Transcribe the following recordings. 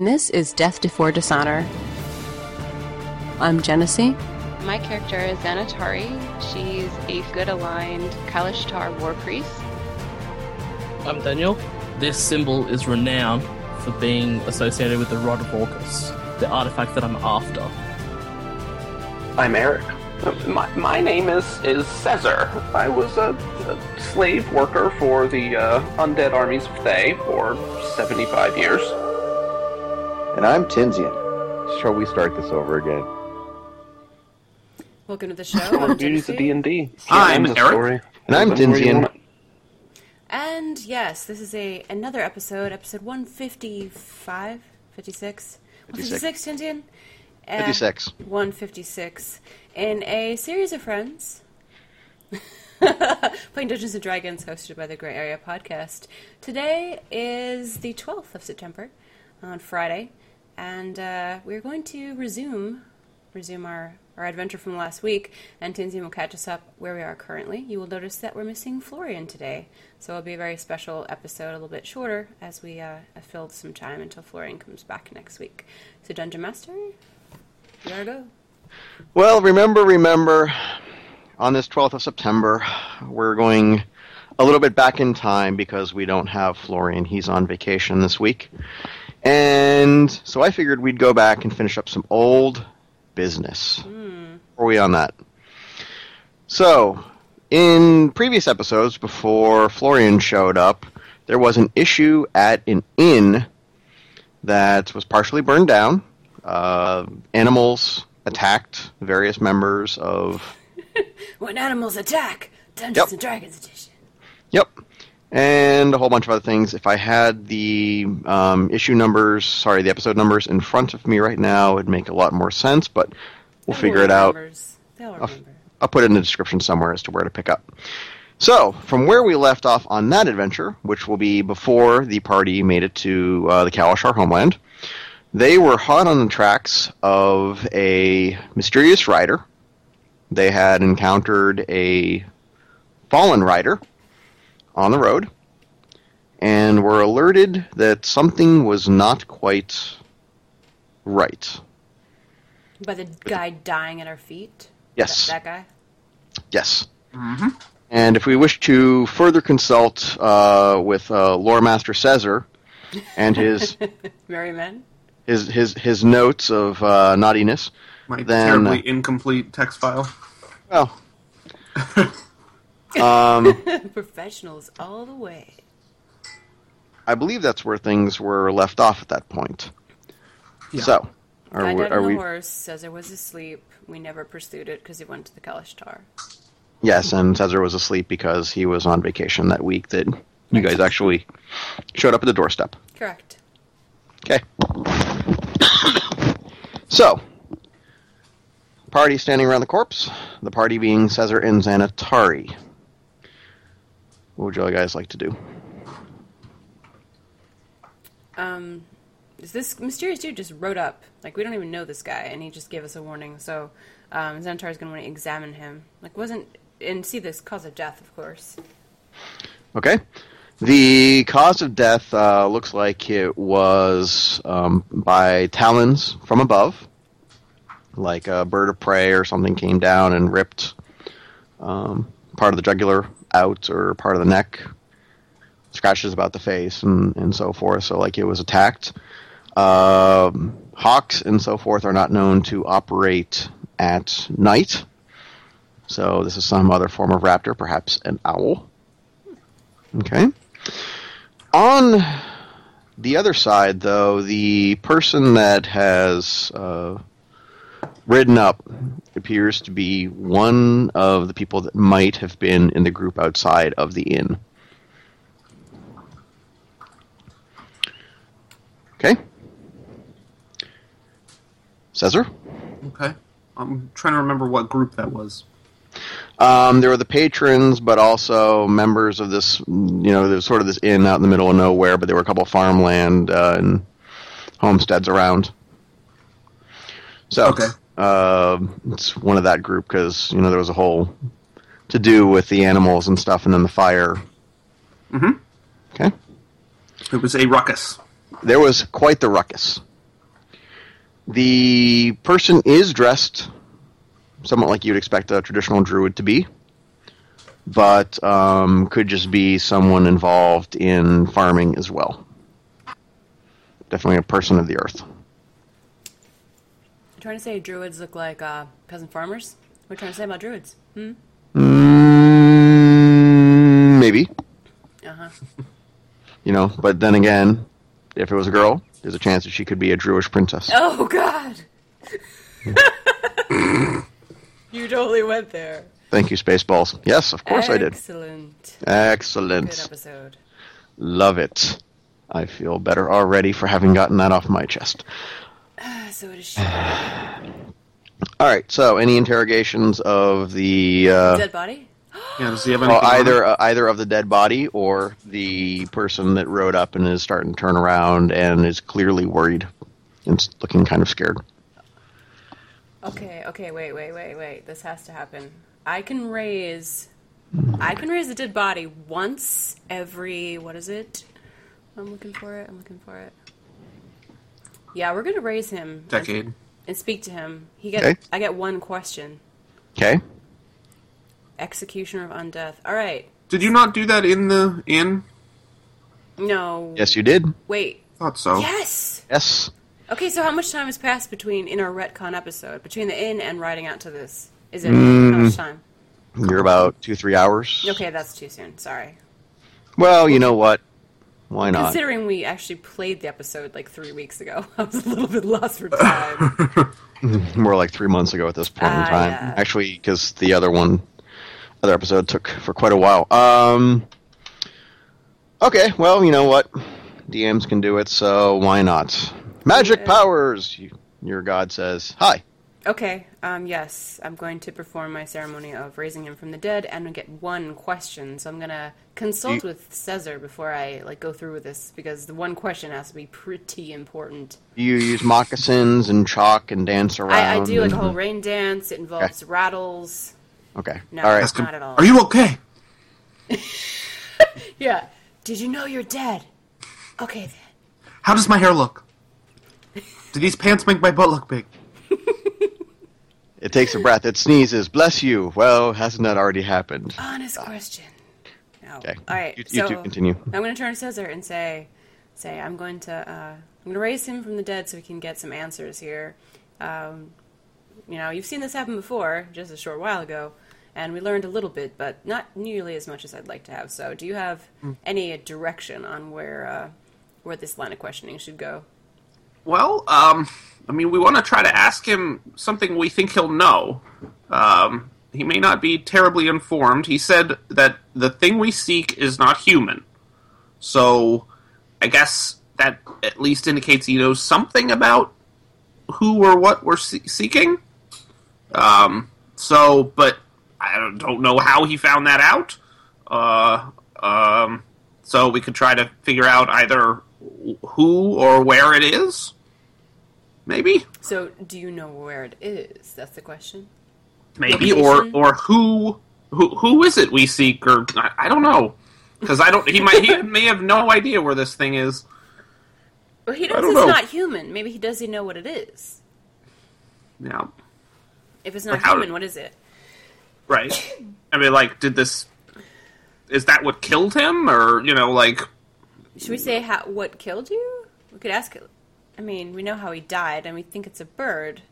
This is Death Before Dishonor. I'm Genesee. My character is Xanatari. She's a good aligned Kalashtar war priest. I'm Daniel. This symbol is renowned for being associated with the Rod of Orcus, the artifact that I'm after. I'm Eric. My, my name is, is Caesar. I was a, a slave worker for the uh, undead armies of Thay for 75 years. And I'm Tinsian. Shall we start this over again? Welcome to the show. Story I'm beauties of Genesee. D&D. I'm Can't end the Eric. story. And I'm Depends on where you Tinsian. And yes, this is a another episode, episode 155, 56, 156, Tintian? Uh, 56. 156. In a series of friends playing Dungeons and Dragons hosted by the Grey Area Podcast. Today is the 12th of September on Friday, and uh, we're going to resume resume our, our adventure from last week, and Tinsian will catch us up where we are currently. You will notice that we're missing Florian today, so it'll be a very special episode, a little bit shorter, as we uh, have filled some time until Florian comes back next week. So, Dungeon Master, you gotta go. Well, remember, remember, on this 12th of September, we're going a little bit back in time because we don't have Florian. He's on vacation this week. And so I figured we'd go back and finish up some old business. Where are we on that? So, in previous episodes, before Florian showed up, there was an issue at an inn that was partially burned down. Uh, animals attacked various members of When animals attack, Dungeons Yep. and Dragons edition. Yep. And a whole bunch of other things. If I had the um, issue numbers, sorry, the episode numbers in front of me right now, it'd make a lot more sense, but we'll figure it out. I'll. I'll put it in the description somewhere as to where to pick up. So, from where we left off on that adventure, which will be before the party made it to uh, the Kalashtar homeland, they were hot on the tracks of a mysterious rider. They had encountered a fallen rider on the road and were alerted that something was not quite right. By the guy dying at our feet. Yes. That, that guy. Yes. And if we wish to further consult uh, with uh, Lore Master Caesar and his Merry men. his his his notes of uh, naughtiness, My Then- terribly incomplete text file. well, um, Professionals all the way. I believe that's where things were left off at that point. Yeah. So, are Guy we? died Are on the we horse, says it was asleep. We never pursued it because he went to the Kalashtar. yes, and Caesar was asleep because he was on vacation that week. That you guys actually showed up at the doorstep. Correct. Okay. so, party standing around the corpse. The party being Caesar and Xanatari. What would you guys like to do? Um, is this mysterious dude just rode up? Like we don't even know this guy, and he just gave us a warning. So, um, Xantar's gonna want to examine him. Like wasn't and see this cause of death, of course. Okay. The cause of death uh, looks like it was um, by talons from above, like a bird of prey or something came down and ripped um, part of the jugular out or part of the neck, scratches about the face and, and so forth. So, like it was attacked. Um hawks and so forth are not known to operate at night. So, this is some other form of raptor, perhaps an owl. Okay. On the other side, though, the person that has uh, ridden up appears to be one of the people that might have been in the group outside of the inn. Okay. Caesar? Okay. I'm trying to remember what group that was. Um, there were the patrons, but also members of this, you know, there's sort of this inn out in the middle of nowhere, but there were a couple of farmland uh, and homesteads around. So, Okay. Uh, it's one of that group because, you know, there was a whole to do with the animals and stuff and then the fire. Mhm. Okay. It was a ruckus. There was quite the ruckus. The person is dressed somewhat like you'd expect a traditional druid to be, but um, could just be someone involved in farming as well. Definitely a person of the earth. I'm trying to say druids look like uh, peasant farmers. What are you trying to say about druids? Hmm? Mm, maybe. Uh huh. You know, but then again, if it was a girl, there's a chance that she could be a Druish princess. Oh God! you totally went there. Thank you, Spaceballs. Yes, of course I did. Excellent. Good Excellent. episode. Love it. I feel better already for having gotten that off my chest. So it is she. All right. So, any interrogations of the uh, dead body. Yeah, does he have well, either uh, either of the dead body or the person that rode up and is starting to turn around and is clearly worried and looking kind of scared. Okay, okay, wait, wait, wait, wait. This has to happen. I can raise. I can raise a dead body once every. What is it? I'm looking for it. I'm looking for it. Yeah, we're gonna raise him and- and, speak to him. He get. Okay. I get one question. Okay. Executioner of Undeath. All right. Did you not do that in the inn? No. Yes, you did. Wait. Thought so. Yes. Yes. Okay, so how much time has passed between in our retcon episode between the inn and riding out to this? Is it Mm. how much time? You're about two, three hours. Okay, that's too soon. Sorry. Well, you know what? Why not? Considering we actually played the episode like three weeks ago, I was a little bit lost for time. More like three months ago at this point in Ah, time. yeah. Actually, because the other one, other episode took for quite a while. Um. Okay, well, you know what? DMs can do it, so why not? Magic Yeah. powers. You, your god says hi. Okay, um, yes, I'm going to perform my ceremony of raising him from the dead, and I get one question. So I'm gonna consult You- with Caesar before I like go through with this because the one question has to be pretty important. You use moccasins and chalk and dance around. I, I do like a whole rain dance. It involves rattles. Okay. No, All right. Not at all. Are you okay? Yeah. Did you know you're dead? Okay then. How does my hair look? Do these pants make my butt look big? It takes a breath. It sneezes. Bless you. Well, hasn't that already happened? Honest question. No. Okay. All right. You, you so two continue. I'm going to turn to Caesar and say, say I'm going to uh, I'm going to raise him from the dead so we can get some answers here. Um, you know, you've seen this happen before, just a short while ago, and we learned a little bit, but not nearly as much as I'd like to have. So, do you have Hmm. any direction on where uh, where this line of questioning should go? Well, um, I mean, we want to try to ask him something we think he'll know. Um, he may not be terribly informed. He said that the thing we seek is not human. So, I guess that at least indicates he knows something about who or what we're se- seeking. Um, so, but I don't know how he found that out. Uh, um, so we could try to figure out either who or where it is. Maybe, So, do you know where it is? That's the question. maybe, or Location? or who who who is it we seek? Or I, I don't know because I don't. He might he may have no idea where this thing is. Well, he knows it's know. not human. Maybe he doesn't know what it is. Yeah, If it's not human, what is it? right. I mean, like, did this? Is that what killed him, or you know, like, Should we say how, what killed you? We could ask. It I mean, we know how he died, and we think it's a bird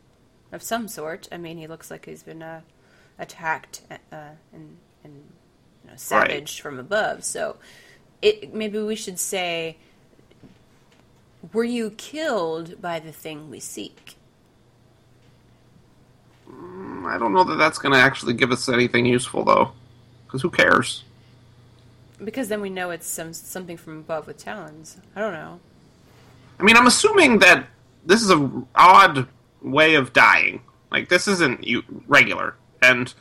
of some sort. I mean, he looks like he's been uh, attacked uh, and, and you know, savaged from above. So, it maybe we should say, "Were you killed by the thing we seek?" I don't know that that's going to actually give us anything useful, though. Because who cares? Because then we know it's some something from above with talons. I don't know. I mean, I'm assuming that this is a odd way of dying. Like this isn't you, regular, and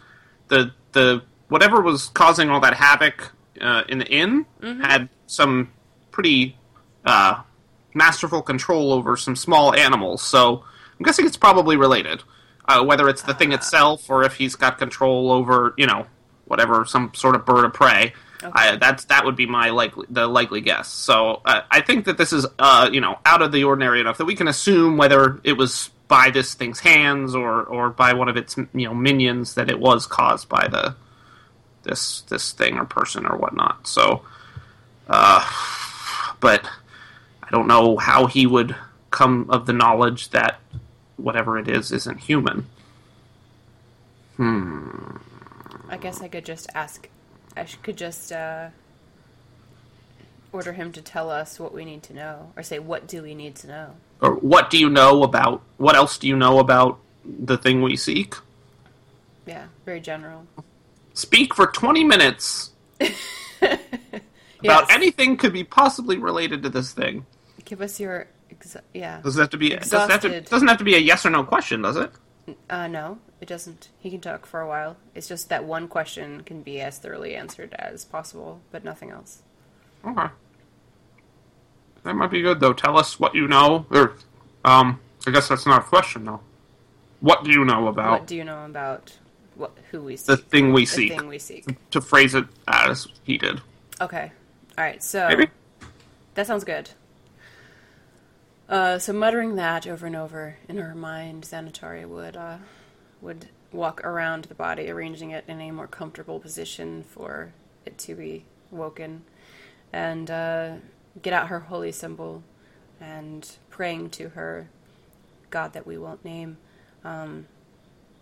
the the whatever was causing all that havoc uh, in the inn had some pretty uh, masterful control over some small animals. So I'm guessing it's probably related. Uh, whether it's the thing itself or if he's got control over, you know, whatever, some sort of bird of prey. I, that's that would be my likely the likely guess. So uh, I think that this is uh, you know out of the ordinary enough that we can assume whether it was by this thing's hands or or by one of its you know minions that it was caused by the this this thing or person or whatnot. So, uh, but I don't know how he would come of the knowledge that whatever it is isn't human. Hmm. I guess I could just ask. I sh- could just uh, order him to tell us what we need to know, or say, "What do we need to know?" Or what do you know about? What else do you know about the thing we seek? Yeah, very general. Speak for twenty minutes about Yes. anything could be possibly related to this thing. Give us your. Exa- yeah. Does it have to be? Doesn't have to, doesn't have to be a yes or no question, does it? Uh, no, it doesn't. He can talk for a while. It's just that one question can be as thoroughly answered as possible, but nothing else. Okay. That might be good though. Tell us what you know. Or, um, I guess that's not a question though. What do you know about What do you know about what who we seek? the thing we The seek? thing we seek. To phrase it as he did. Okay. All right. So Maybe. that sounds good. Uh, so muttering that over and over in her mind, Xanatari would uh, would walk around the body, arranging it in a more comfortable position for it to be woken, and uh, get out her holy symbol, and praying to her God that we won't name. Um,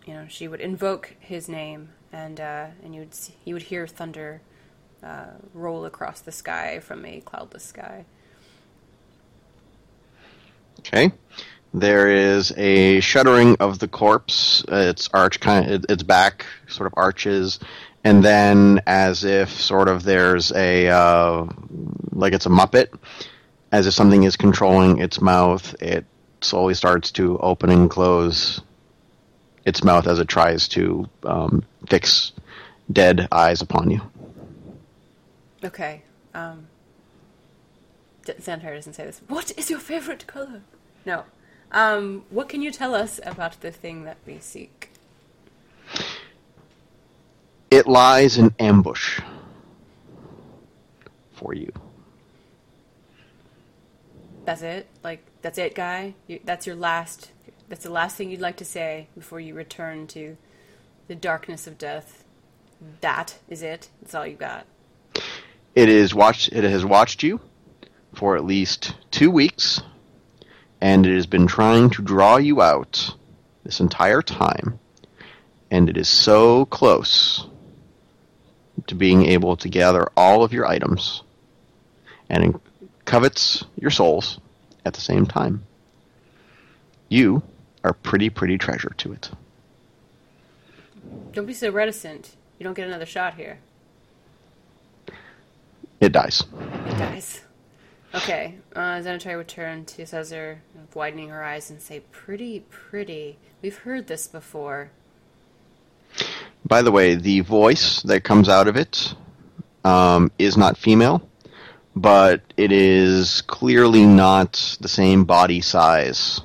you know, she would invoke his name, and uh, and you would you would hear thunder uh, roll across the sky from a cloudless sky. Okay. There is a shuddering of the corpse. Its arch kind of, its back sort of arches, and then as if sort of there's a uh, like it's a muppet, as if something is controlling its mouth. It slowly starts to open and close its mouth as it tries to um, fix dead eyes upon you. Okay. Um, doesn't say this. What is your favorite color? No. Um, what can you tell us about the thing that we seek? It lies in ambush for you. That's it. Like that's it, guy. You, that's your last. That's the last thing you'd like to say before you return to the darkness of death. That is it. That's all you got. It is watched. It has watched you for at least two weeks, and it has been trying to draw you out this entire time. And it is so close to being able to gather all of your items, and covets your souls at the same time. You are pretty, pretty treasure to it. Don't be so reticent. You don't get another shot here. It dies. It dies. Okay. Uh, Xanatari would turn to Caesar, widening her eyes, and say, "Pretty, pretty. We've heard this before." By the way, the voice that comes out of it um, is not female, but it is clearly not the same body size,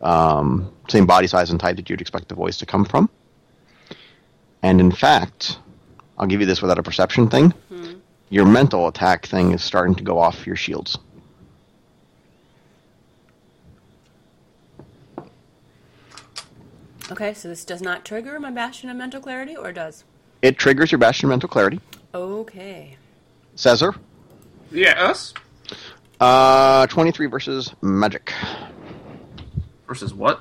um, same body size and type that you'd expect the voice to come from. And in fact, I'll give you this without a perception thing. Your mental attack thing is starting to go off your shields. Okay, so this does not trigger my bastion of mental clarity, or does? It triggers your bastion of mental clarity. Okay. Caesar, Yes. uh, 23 versus magic. Versus what?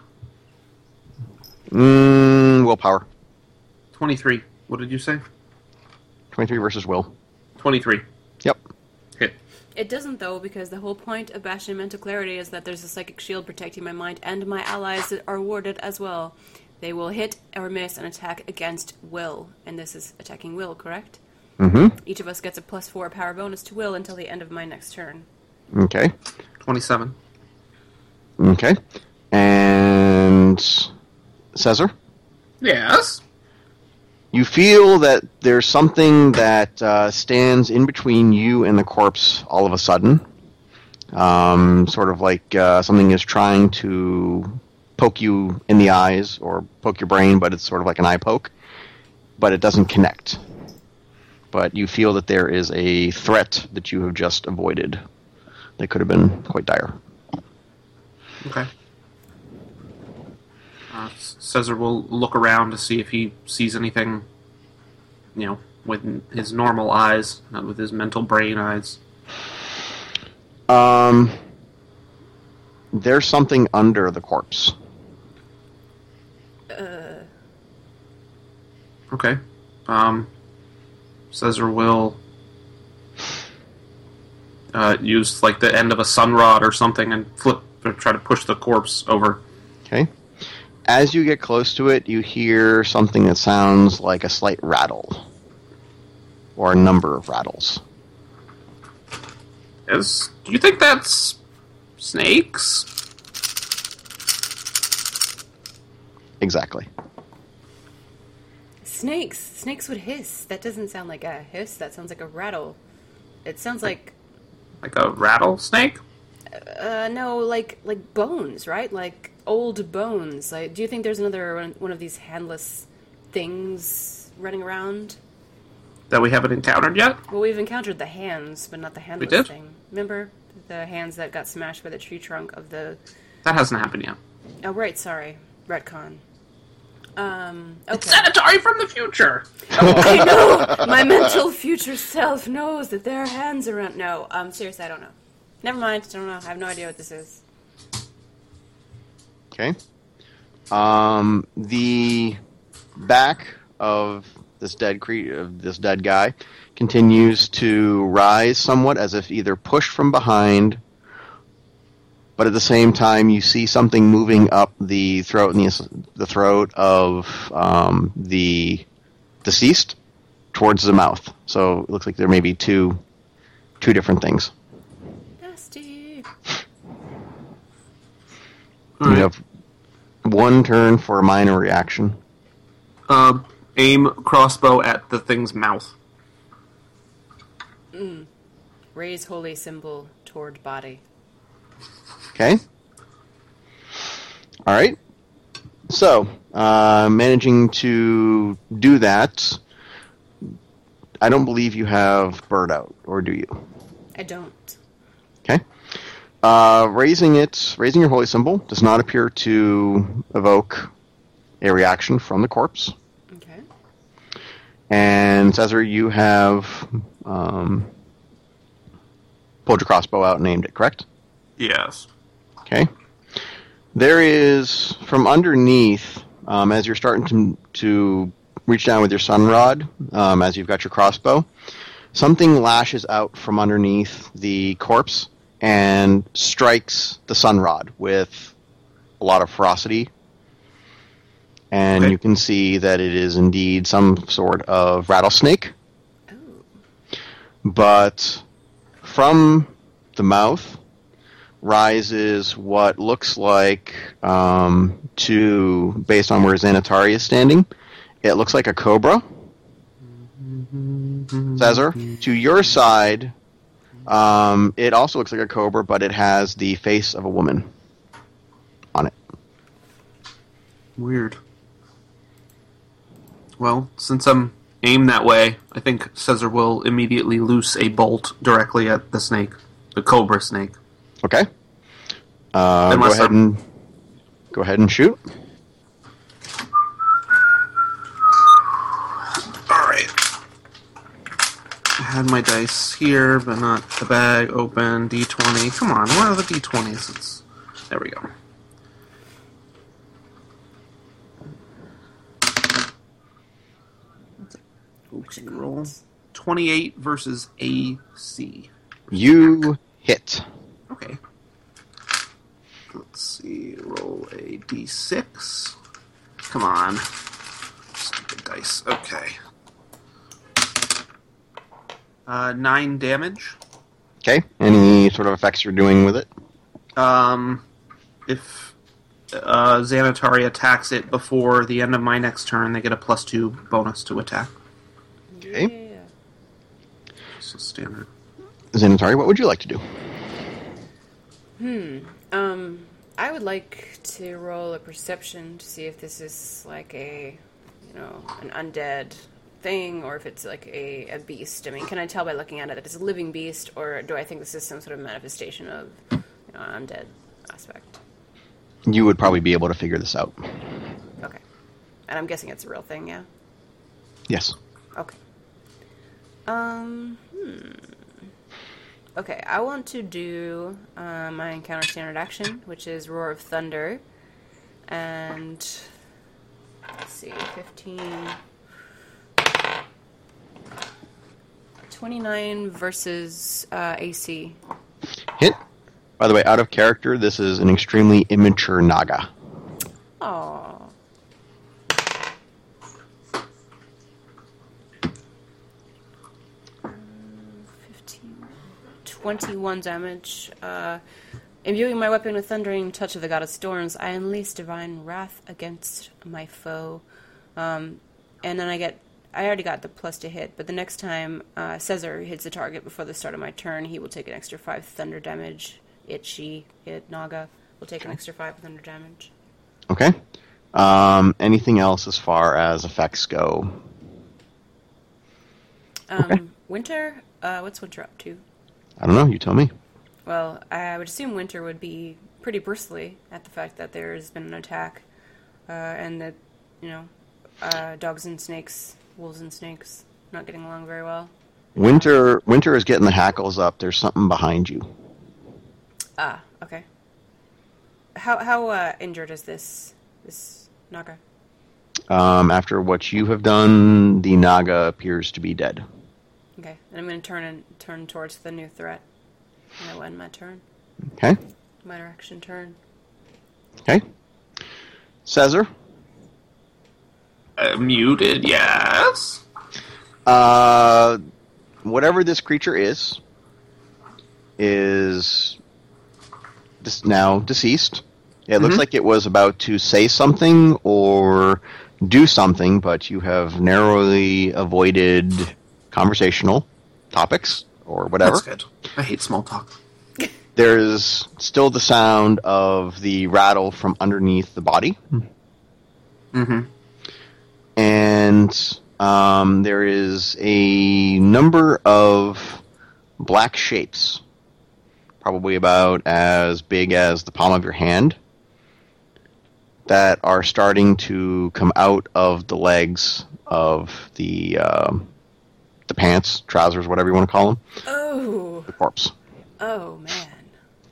Mm, willpower. Twenty three. What did you say? 23 versus will. Twenty three. Yep. Hit. It doesn't, though, because the whole point of Bastion Mental Clarity is that there's a psychic shield protecting my mind, and my allies that are warded as well. They will hit or miss an attack against will, and this is attacking will, correct? Mm-hmm. Each of us gets a plus four power bonus to will until the end of my next turn. Okay. Twenty seven. Okay. And Caesar, Yes. You feel that there's something that uh, stands in between you and the corpse all of a sudden. Um, sort of like uh, something is trying to poke you in the eyes or poke your brain, but it's sort of like an eye poke, but it doesn't connect. But you feel that there is a threat that you have just avoided that could have been quite dire. Okay. Uh, Caesar will look around to see if he sees anything, you know, with his normal eyes, not with his mental brain eyes. Um, there's something under the corpse. Uh. Okay. Um, Caesar will uh, use like the end of a sun rod or something and flip or try to push the corpse over. Okay. As you get close to it, you hear something that sounds like a slight rattle, or a number of rattles. Is do you think that's snakes? Exactly. Snakes. Snakes would hiss. That doesn't sound like a hiss. That sounds like a rattle. It sounds like Like a rattlesnake? uh no, like like bones, right? Like old bones. Like, do you think there's another one, of these handless things running around? That we haven't encountered yet? Well, we've encountered the hands, but not the handless we did? thing. Remember the hands that got smashed by the tree trunk of the? That hasn't happened yet. Oh, right. Sorry, retcon. Um. Okay. Xanatari from the future! I know. My mental future self knows that there are hands around. No, um, seriously, I don't know. Never mind. I don't know. I have no idea what this is. Okay. Um, the back of this dead cre- of this dead guy continues to rise somewhat, as if either pushed from behind, but at the same time you see something moving up the throat and the, the throat of um, the deceased towards the mouth. So it looks like there may be two two different things. You have one turn for a minor reaction. Uh, aim crossbow at the thing's mouth. Raise holy symbol toward body. Okay. All right. So, uh, managing to do that, I don't believe you have bird out, or do you? I don't. Okay. Uh, raising it, raising your holy symbol does not appear to evoke a reaction from the corpse. Okay. And Caesar, you have um, pulled your crossbow out and aimed it, correct? Yes. Okay. There is from underneath, um, as you're starting to to reach down with your sun rod, um, as you've got your crossbow, something lashes out from underneath the corpse and strikes the sun rod with a lot of ferocity. And Okay. you can see that it is indeed some sort of rattlesnake. But from the mouth rises what looks like, um, to based on where Xanatari is standing, it looks like a cobra. Caesar, to your side, um, it also looks like a cobra, but it has the face of a woman on it. Weird. Well, since I'm aimed that way, I think Caesar will immediately loose a bolt directly at the snake, the cobra snake. Okay. Uh, go ahead I'm- and go ahead and shoot. All right. I had my dice here, but not the bag open. D20. Come on, where are the D20s? It's there we go. Okay, roll. 28 versus AC. You hit. Okay. Let's see. Roll a d6. Come on. Stupid dice. Okay. Uh, nine damage. Okay. Any sort of effects you're doing with it? Um, if uh, Xanatari attacks it before the end of my next turn, they get a plus two bonus to attack. Okay. Yeah. So standard. Xanatari, what would you like to do? Hmm. Um, I would like to roll a perception to see if this is like a, you know, an undead thing or if it's like a, a beast. I mean, can I tell by looking at it that it's a living beast, or do I think this is some sort of manifestation of you know, an undead aspect? You would probably be able to figure this out. Okay. And I'm guessing it's a real thing. Yeah. Yes. Okay. Um. Hmm. Okay, I want to do uh, my encounter standard action, which is Roar of Thunder, and let's see, 15, 29 versus uh, AC. Hit. By the way, out of character, this is an extremely immature Naga. Oh. Fifteen. 21 damage. Uh, imbuing my weapon with thundering touch of the god of storms, I unleash divine wrath against my foe. Um, and then I get. I already got the plus to hit, but the next time uh, Caesar hits the target before the start of my turn, he will take an extra 5 thunder damage. It, she, it, Naga will take an extra 5 thunder damage. Okay. Um, anything else as far as effects go? Um, Okay. Winter, uh, what's Winter up to? I don't know. You tell me. Well, I would assume Winter would be pretty bristly at the fact that there has been an attack, uh, and that you know, uh, dogs and snakes, wolves and snakes, not getting along very well. Winter. Winter is getting the hackles up. There's something behind you. Ah, okay. How how uh, injured is this this Naga? Um, after what you have done, the Naga appears to be dead. Okay, and I'm going to turn and turn towards the new threat. And I end my turn, Okay. my action turn. Okay. Caesar. Uh, muted, yes. Uh, whatever this creature is, is dis- now deceased. It looks Mhm. like it was about to say something or do something, but you have narrowly avoided conversational topics or whatever. That's good. I hate small talk. There's still the sound of the rattle from underneath the body. Mm-hmm. And um, there is a number of black shapes, probably about as big as the palm of your hand, that are starting to come out of the legs of the um, the pants, trousers, whatever you want to call them, Oh, the corpse, oh man.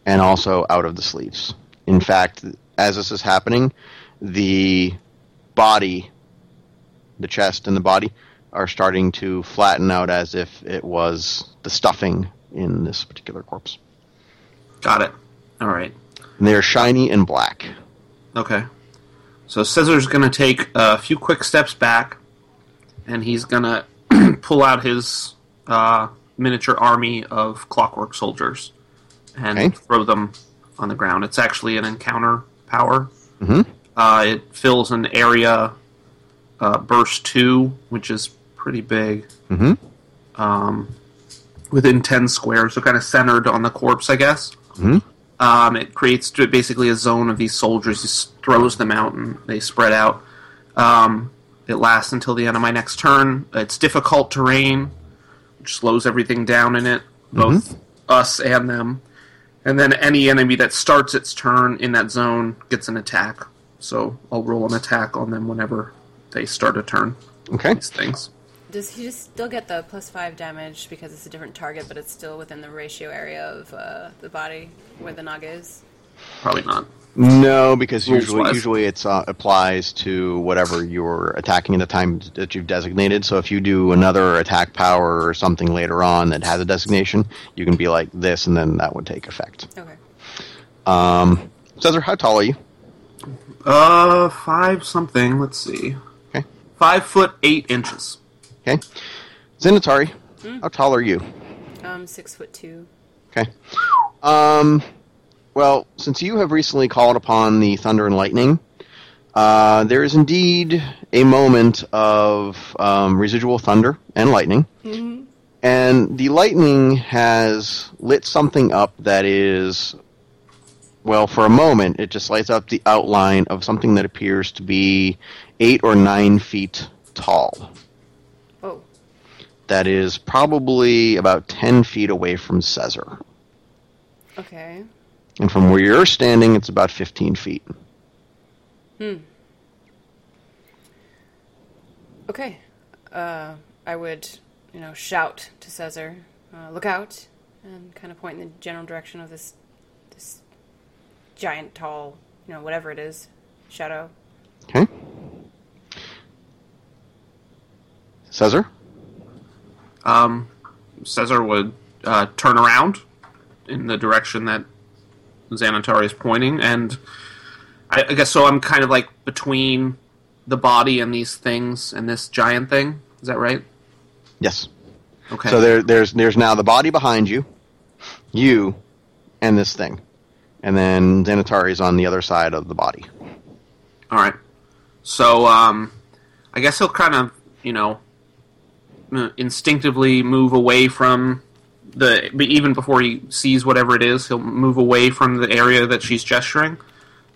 and also out of the sleeves. In fact, as this is happening, the body, the chest and the body, are starting to flatten out as if it was the stuffing in this particular corpse. Got it. All right. And they're shiny and black. Okay. So Caesar's going to take a few quick steps back, and he's going to pull out his uh, miniature army of clockwork soldiers and Okay. throw them on the ground. It's actually an encounter power. Mhm. Uh, it fills an area, uh, burst two, which is pretty big, Mhm. um, within 10 squares, so kind of centered on the corpse, I guess. Mhm. Um, it creates basically a zone of these soldiers. He throws them out and they spread out. Um, it lasts until the end of my next turn. It's difficult terrain, which slows everything down in it, both us and them. And then any enemy that starts its turn in that zone gets an attack. So I'll roll an attack on them whenever they start a turn. Okay. These things. Does he just still get the plus five damage because it's a different target, but it's still within the ratio area of uh, the body where the Naga is? Probably not. No, because Rules usually wise. usually it's uh, applies to whatever you're attacking at the time that you've designated. So if you do another attack power or something later on that has a designation, you can be like this, and then that would take effect. Okay. Um, Caesar, how tall are you? Uh, five something. Let's see. Okay. Five foot eight inches. Okay. Xanatari, how tall are you? Um, six foot two. Okay. Um, well, since you have recently called upon the thunder and lightning, uh, there is indeed a moment of um, residual thunder and lightning. And the lightning has lit something up that is, well, for a moment, it just lights up the outline of something that appears to be eight or nine feet tall. Oh, That is probably about 10 feet away from Caesar. okay. And from where you're standing, it's about 15 feet. Hmm. Okay. Uh, I would, you know, shout to Caesar, uh, "Look out!" and kind of point in the general direction of this, this giant, tall, you know, whatever it is, shadow. Okay. Caesar? Um, Caesar would uh, turn around in the direction that Xanatari is pointing, and I, I guess so. I'm kind of like between the body and these things and this giant thing. Is that right? Yes. Okay. So there, there's there's now the body behind you, you, and this thing, and then Xanatari is on the other side of the body. All right. So, um, I guess he'll kind of, you know, instinctively move away from the. Even before he sees whatever it is, he'll move away from the area that she's gesturing.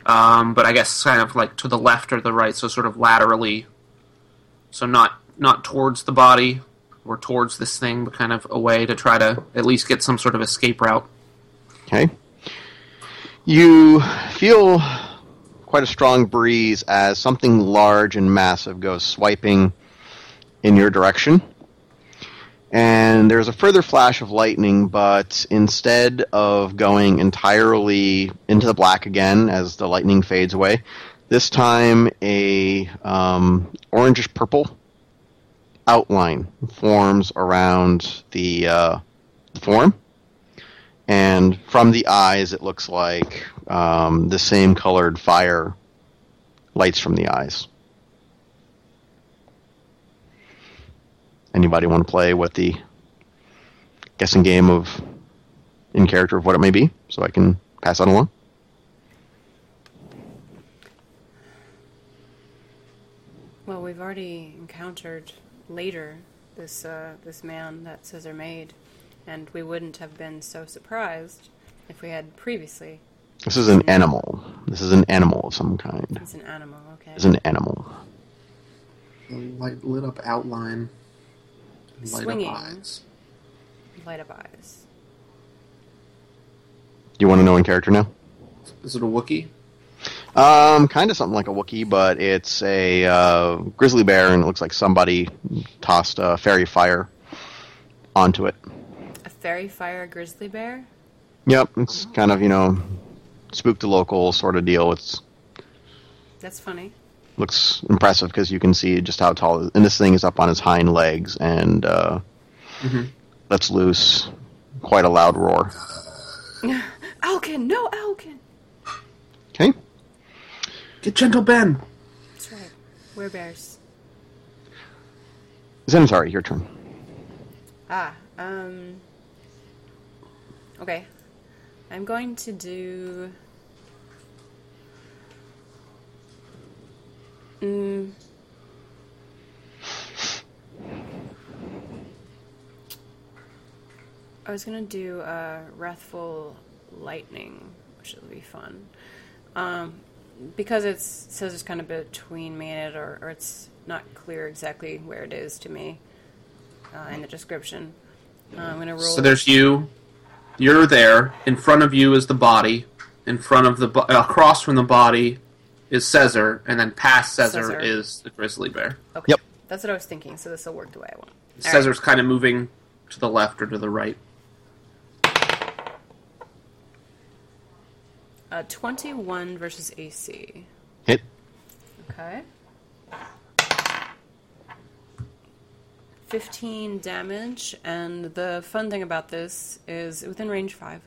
Um, but I guess kind of like to the left or the right, so sort of laterally. So not not towards the body or towards this thing, but kind of away to try to at least get some sort of escape route. Okay. You feel quite a strong breeze as something large and massive goes swiping in your direction. And there's a further flash of lightning, but instead of going entirely into the black again as the lightning fades away, this time a um, orangish purple outline forms around the, uh, form. And from the eyes it looks like um, the same colored fire lights from the eyes anybody want to play with the guessing game of in character of what it may be so i can pass that along. Well, we've already encountered later this uh, this man that Scissor made, and we wouldn't have been so surprised if we had previously. this is an animal. This is an animal of some kind. It's an animal, okay. it's an animal. A light lit up outline, light Swinging. up eyes. Light up eyes. do you want to know in character now Is it a Wookiee? Um, kind of something like a Wookiee, but it's a uh, grizzly bear, and it looks like somebody tossed a fairy fire onto it. A fairy fire grizzly bear? Yep, it's kind of you know spook the local sort of deal. It's That's funny. Looks impressive because you can see just how tall. And this thing is up on its hind legs and uh, Mhm. lets loose quite a loud roar. Alkin, no Alkin! Okay, Get gentle, Ben. That's right. We're bears. Xanatari, your turn. Ah, um. Okay. I'm going to do. Mm. I was gonna do uh, Wrathful Lightning, which will be fun. Um, because it says it's kind of between me and it, or, or it's not clear exactly where it is to me uh, in the description. Uh, I'm gonna roll. So there's you. You're there. In front of you is the body. In front of the bo- across from the body is Caesar, and then past Caesar, Caesar. is the grizzly bear. Okay. Yep. That's what I was thinking. So this will work the way I want. All right. Caesar's kind of moving to the left or to the right. Uh, 21 versus AC. Hit. Okay. 15 damage, and the fun thing about this is within range 5.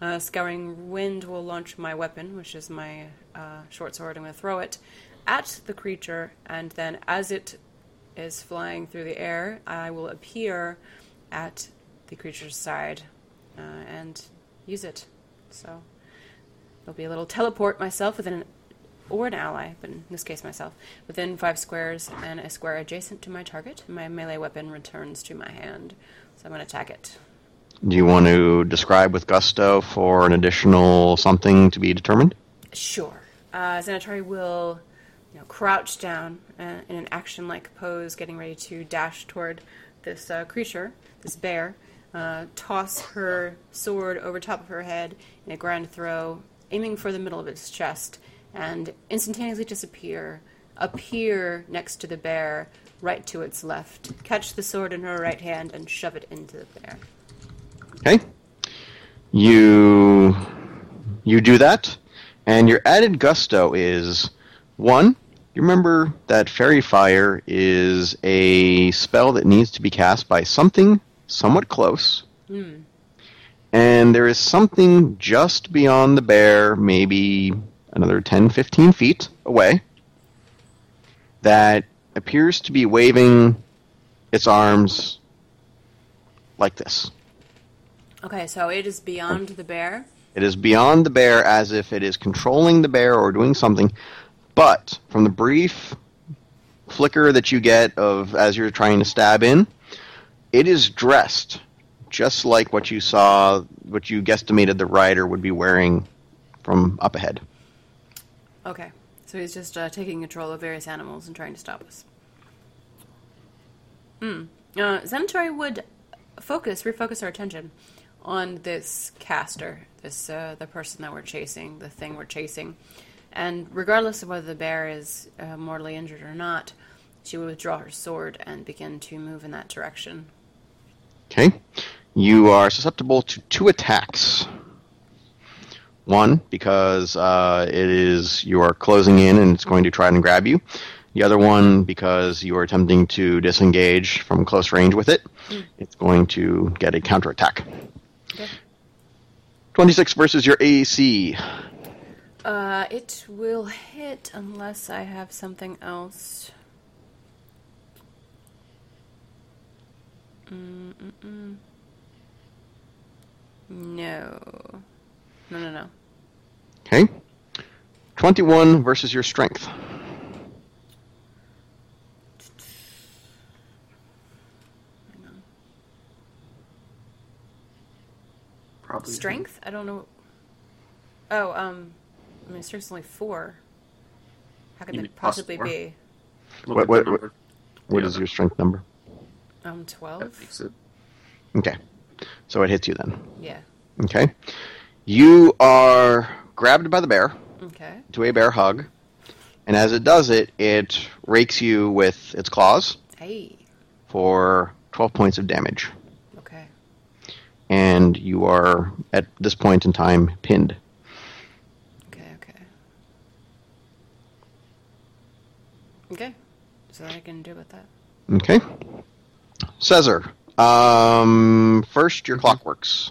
Uh, Scouring Wind will launch my weapon, which is my uh, short sword. I'm going to throw it at the creature, and then as it is flying through the air, I will appear at the creature's side uh, and use it. So there'll be a little teleport myself within an or an ally, but in this case myself, within five squares and a square adjacent to my target. My melee weapon returns to my hand, so I'm going to attack it. Do you want to describe with gusto for an additional something to be determined? Sure. Uh, will, you know, crouch down uh, in an action-like pose, getting ready to dash toward this uh, creature, this bear. Uh, toss her sword over top of her head in a grand throw, aiming for the middle of its chest, and instantaneously disappear. Appear next to the bear right to its left, catch the sword in her right hand, and shove it into the bear. Okay. You you do that, and your added gusto is one. You remember that fairy fire is a spell that needs to be cast by something somewhat close, hmm. and there is something just beyond the bear, maybe another 10, 15 feet away, that appears to be waving its arms like this. Okay, so it is beyond the bear. It is beyond the bear as if it is controlling the bear or doing something. But from the brief flicker that you get of as you're trying to stab in, it is dressed just like what you saw, what you guesstimated the rider would be wearing from up ahead. Okay, so he's just uh, taking control of various animals and trying to stop us. Hmm. Uh, Xanatari would focus, refocus our attention on this caster, this uh, the person that we're chasing, the thing we're chasing, and regardless of whether the bear is uh, mortally injured or not, she would withdraw her sword and begin to move in that direction. Okay. You are susceptible to two attacks. One, because uh, it is you are closing in and it's going to try and grab you. The other one, because you are attempting to disengage from close range with it, it's going to get a counterattack. Okay. 26 versus your AC. Uh, it will hit unless I have something else. Mm-mm-mm. No. No, no, no. Okay. 21 versus your strength. Probably Strength? I don't know. Oh, um, I mean, strength's only four. How could You that possibly four? be? Look What- at what- number. What Yeah, is your strength number? Um, That 12? it. Okay. So it hits you then. Yeah. Okay. You are grabbed by the bear. Okay. to a bear hug, and as it does it, it rakes you with its claws Hey. for 12 points of damage, Okay. And you are at this point in time pinned. Okay, okay. Okay. So I can do with that. Okay, Caesar. Um, first, your clockworks.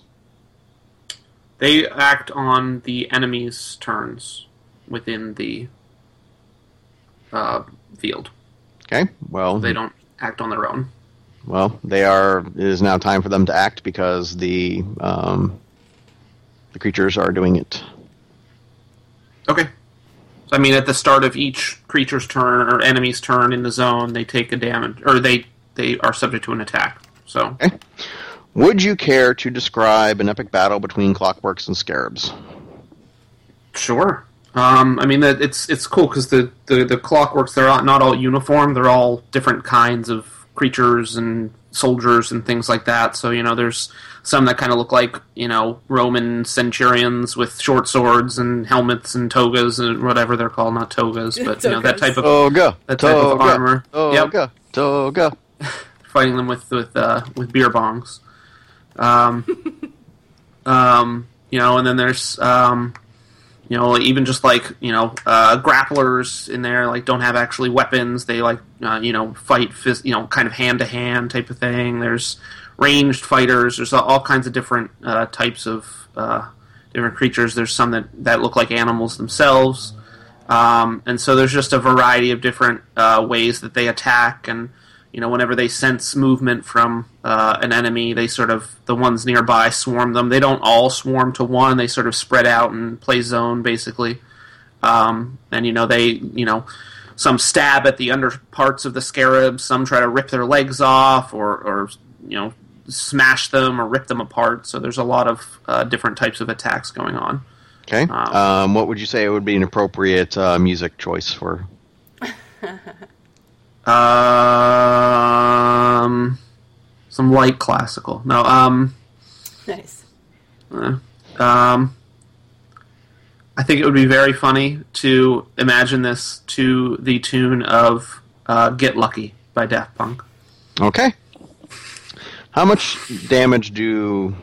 They act on the enemy's turns within the uh, field. Okay, well, They don't act on their own. Well, they are. It is now time for them to act because the um, the creatures are doing it. Okay. So, I mean, at the start of each creature's turn or enemy's turn in the zone, they take a damage, or they they are subject to an attack. So, Okay. Would you care to describe an epic battle between clockworks and scarabs? sure. Um, I mean, it's it's cool because the, the the clockworks they're not, not all uniform. They're all different kinds of creatures and soldiers and things like that. So you know, there's some that kind of look like you know Roman centurions with short swords and helmets and togas and whatever they're called, not togas, but you know that type of Toga. that type of toga, armor. Yep. Toga. Toga. fighting them with with uh, with beer bongs. Um, um, you know, and then there's um, you know even just like you know uh, grapplers in there like don't have actually weapons. They like uh, you know fight phys- you know kind of hand to hand type of thing. There's ranged fighters. There's all kinds of different uh, types of uh, different creatures. There's some that that look like animals themselves. Um, and so there's just a variety of different uh, ways that they attack, and you know, whenever they sense movement from uh, an enemy, they sort of the ones nearby swarm them. They don't all swarm to one; they sort of spread out and play zone basically. Um, and you know, they you know, some stab at the under parts of the scarabs, some try to rip their legs off, or or you know, smash them or rip them apart. So there's a lot of uh, different types of attacks going on. Okay. Um, Um, what would you say would be an appropriate uh, music choice for? Um, some light classical. No, um, Nice. uh, um, I think it would be very funny to imagine this to the tune of uh, "Get Lucky." by Daft Punk. Okay. How much damage do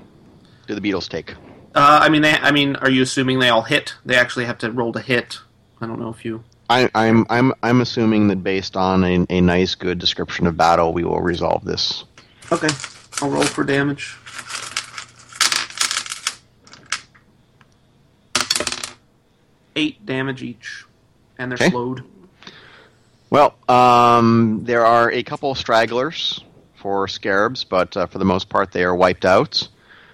do the Beatles take? Uh, I mean, they, I mean, are you assuming they all hit? They actually have to roll to hit. I don't know if you. I, I'm I'm I'm assuming that based on a, a nice good description of battle, we will resolve this. Okay, I'll roll for damage. Eight damage each, and they're Okay. slowed. Well, um, there are a couple stragglers for scarabs, but uh, for the most part, they are wiped out.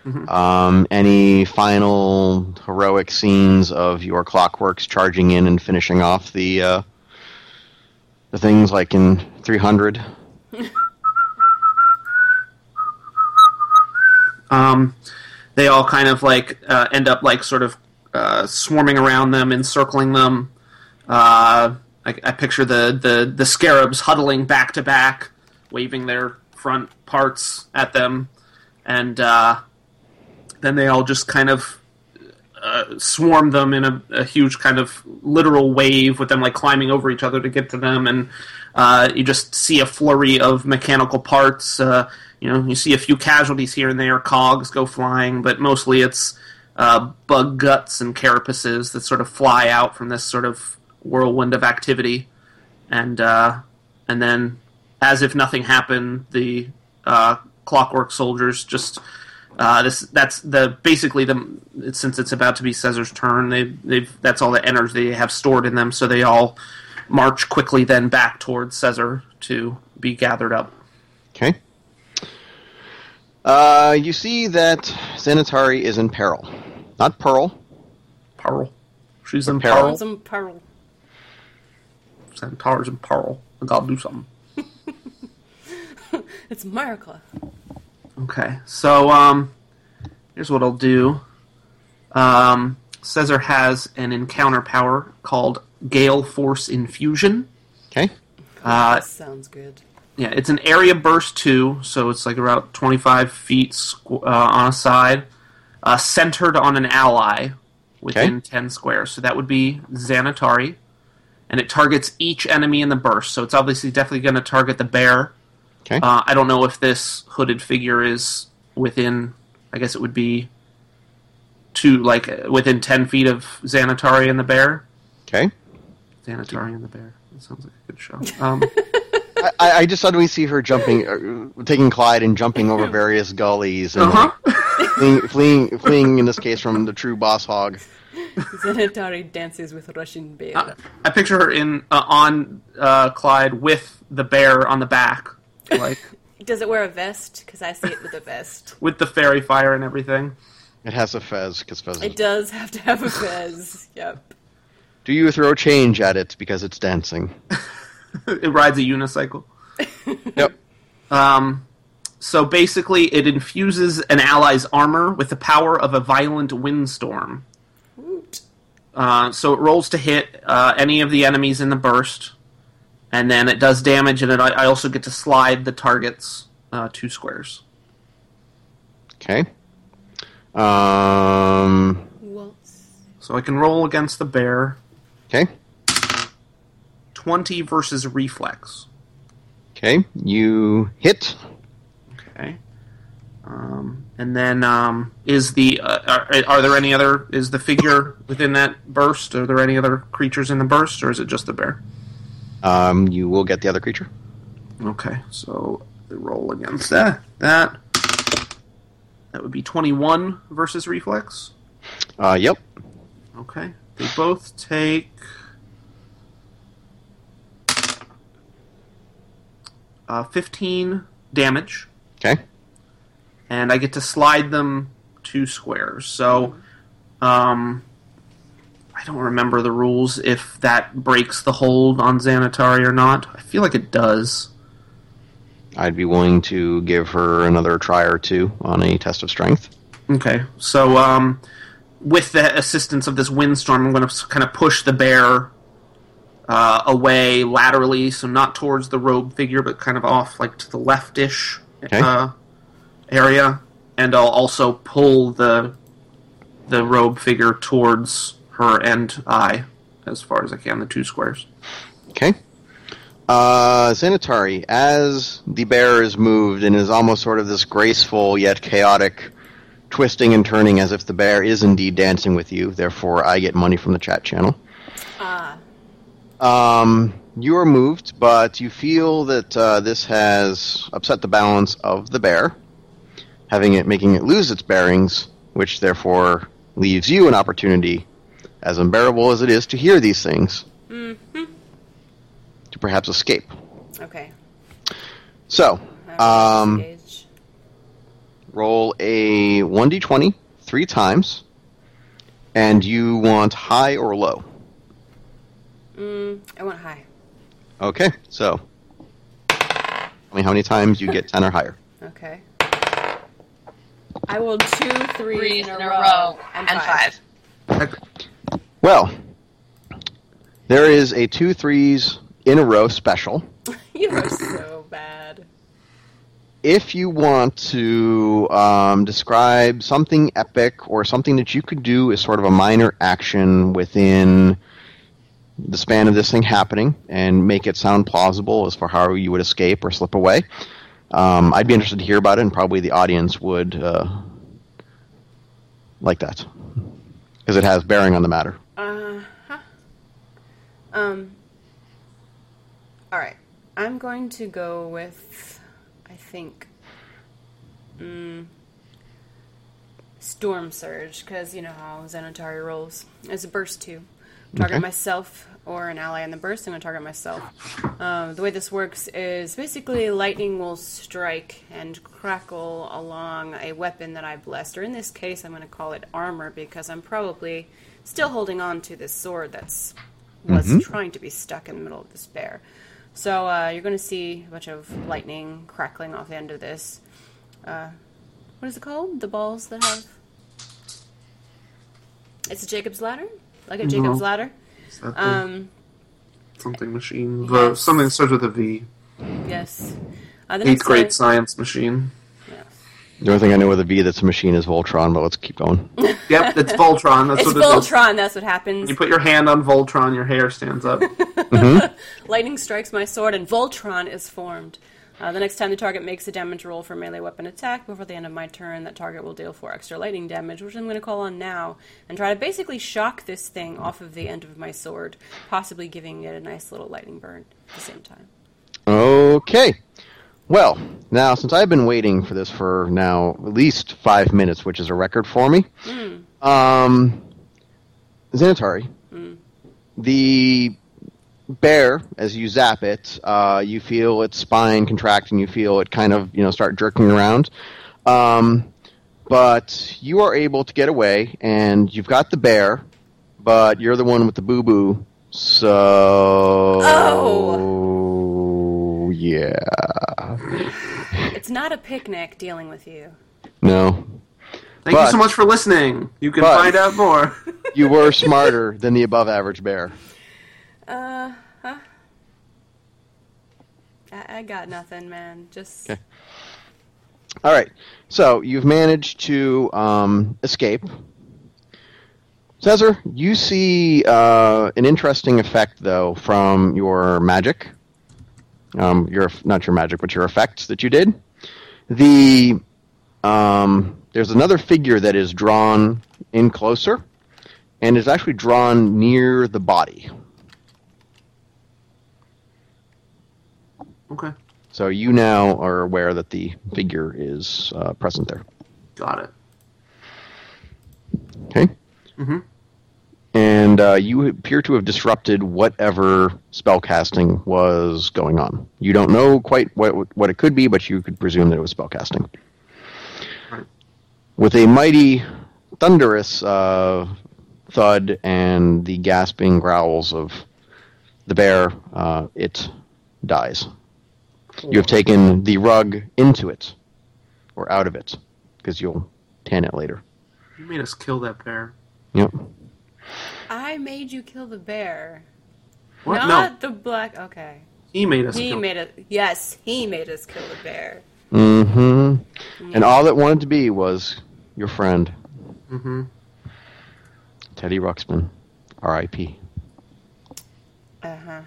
Um, any final heroic scenes of your clockworks charging in and finishing off the uh, the things like in 300? um, they all kind of like uh, end up like sort of uh, swarming around them, encircling them. Uh, I, I picture the, the the scarabs huddling back to back, waving their front parts at them, and uh, then they all just kind of uh, swarm them in a, a huge kind of literal wave with them like climbing over each other to get to them. And uh, you just see a flurry of mechanical parts. Uh, you know you see a few casualties here and there. Cogs go flying but mostly it's uh, bug guts and carapaces that sort of fly out from this sort of whirlwind of activity. And uh, and then as if nothing happened the uh, clockwork soldiers just uh, this that's the basically the since it's about to be Caesar's turn. They they've that's all the energy they have stored in them. So they all march quickly then back towards Caesar to be gathered up. Okay. Uh, you see that Xanatari is in peril. Not Pearl. Pearl, she's in Peril. peril. Some pearl. Centaur's in peril. I gotta do something. It's America. Okay, so um, here's what I'll do. Um, Caesar has an encounter power called Gale Force Infusion. Okay. Uh, That sounds good. Yeah, it's an area burst too, so it's like about 25 feet squ- uh, on a side, uh, centered on an ally within Okay. 10 squares. So that would be Xanatari, and it targets each enemy in the burst. So it's obviously definitely going to target the bear. Okay. Uh, I don't know if this hooded figure is within. I guess it would be two, like within 10 feet of Xanatari and the bear. Okay. Xanatari and the bear. That sounds like a good show. Um, I, I just suddenly see her jumping, uh, taking Clyde and jumping over various gullies and uh-huh. fleeing, fleeing, fleeing in this case from the true boss hog. Xanatari dances with Russian bear. Uh, I picture her in uh, on uh, Clyde with the bear on the back, like Does it wear a vest? Because I see it with a vest. with the fairy fire and everything. It has a fez because fez. It does have to have a fez. Yep. Do you throw change at it because it's dancing? it rides a unicycle. Yep. Um, so basically, it infuses an ally's armor with the power of a violent windstorm. Uh, so it rolls to hit uh, any of the enemies in the burst, and then it does damage, and it, I I also get to slide the targets uh, two squares. Okay. Um. So I can roll against the bear. Okay. 20 versus reflex. Okay. You hit. Okay. Um, and then um, is the uh, are, are there any other is the figure within that burst? Are there any other creatures in the burst, or is it just the bear? Um. You will get the other creature. Okay, so roll against that that that would be twenty one versus reflex. Uh. Yep. Okay, they both take uh, fifteen damage. Okay. and I get to slide them two squares. So, um, I don't remember the rules if that breaks the hold on Xanatari or not. I feel like it does. I'd be willing to give her another try or two on a test of strength. Okay, so um, with the assistance of this windstorm, I'm going to kind of push the bear uh, away laterally, so not towards the robe figure, but kind of off, like to the leftish Okay. uh, area, and I'll also pull the the robe figure towards her and I as far as I can, the two squares. Okay. Uh, Xanatari, as the bear is moved and is almost sort of this graceful yet chaotic twisting and turning as if the bear is indeed dancing with you, therefore I get money from the chat channel. Ah, Um, you are moved, but you feel that uh, this has upset the balance of the bear, having it making it lose its bearings, which therefore leaves you an opportunity, as unbearable as it is to hear these things, to perhaps escape. okay. So, um, roll a 1d20 three times, and you want high or low. Mm, I want high. Okay, so tell me how many times you get 10 or higher. Okay. I will two threes Three in a row, and, five. Well, there is a two threes in a row special. You are so bad. If you want to um, describe something epic or something that you could do as sort of a minor action within the span of this thing happening and make it sound plausible as for how you would escape or slip away, um, I'd be interested to hear about it, and probably the audience would uh, like that because it has bearing on the matter. Uh huh. Um. All right. I'm going to go with, I think, mm, Storm Surge, because you know how Xanatari rolls. It's a burst too. Target Okay. myself or an ally in the burst. I'm going to target myself. Um, the way this works is basically lightning will strike and crackle along a weapon that I blessed, or in this case, I'm going to call it armor because I'm probably still holding on to this sword that's was trying to be stuck in the middle of this bear. So uh, you're going to see a bunch of lightning crackling off the end of this. Uh, what is it called? The balls that have. It's a Jacob's ladder, like a Jacob's No. ladder. That the Um, something machine? The, something starts with a V. yes. Uh, Eighth grade science machine. Yeah. The only thing I know with a V that's a machine is Voltron, but let's keep going. Yep, it's Voltron. That's It's what it is. Voltron. That's what happens. You put your hand on Voltron, your hair stands up. Lightning strikes my sword, and Voltron is formed. Uh, the next time the target makes a damage roll for melee weapon attack before the end of my turn, that target will deal 4 extra lightning damage, which I'm going to call on now, and try to basically shock this thing off of the end of my sword, possibly giving it a nice little lightning burn at the same time. Okay. Well, now since I've been waiting for this for now at least five minutes, which is a record for me, um, Xanatari, the bear, as you zap it, uh, you feel its spine contract and you feel it kind of you know start jerking around. Um, but you are able to get away, and you've got the bear, but you're the one with the boo boo. So, oh. yeah. It's not a picnic dealing with you. No. Thank But- you so much for listening. You can but- find out more. You were smarter than the above average bear. Uh, huh? I, I got nothing, man. Just. Okay. All right. So you've managed to um, escape. Caesar, you see uh, an interesting effect, though, from your magic. Um, your not your magic, but your effects that you did. The um, there's another figure that is drawn in closer, and is actually drawn near the body. Okay, So you now are aware that the figure is uh, present there. got it. Okay. Mhm. And uh, you appear to have disrupted whatever spellcasting was going on. You don't know quite what what it could be, but you could presume that it was spellcasting. With a mighty, thunderous uh, thud and the gasping growls of the bear, uh, it dies. You have taken the rug into it, or out of it, because you'll tan it later. You made us kill that bear. Yep. I made you kill the bear. What? Not No, the black. Okay. he made us. He kill. made it. Yes, he made us kill the bear. Mm-hmm. And all it wanted to be was your friend, Mm-hmm. Teddy Ruxpin, R.I.P. Uh huh.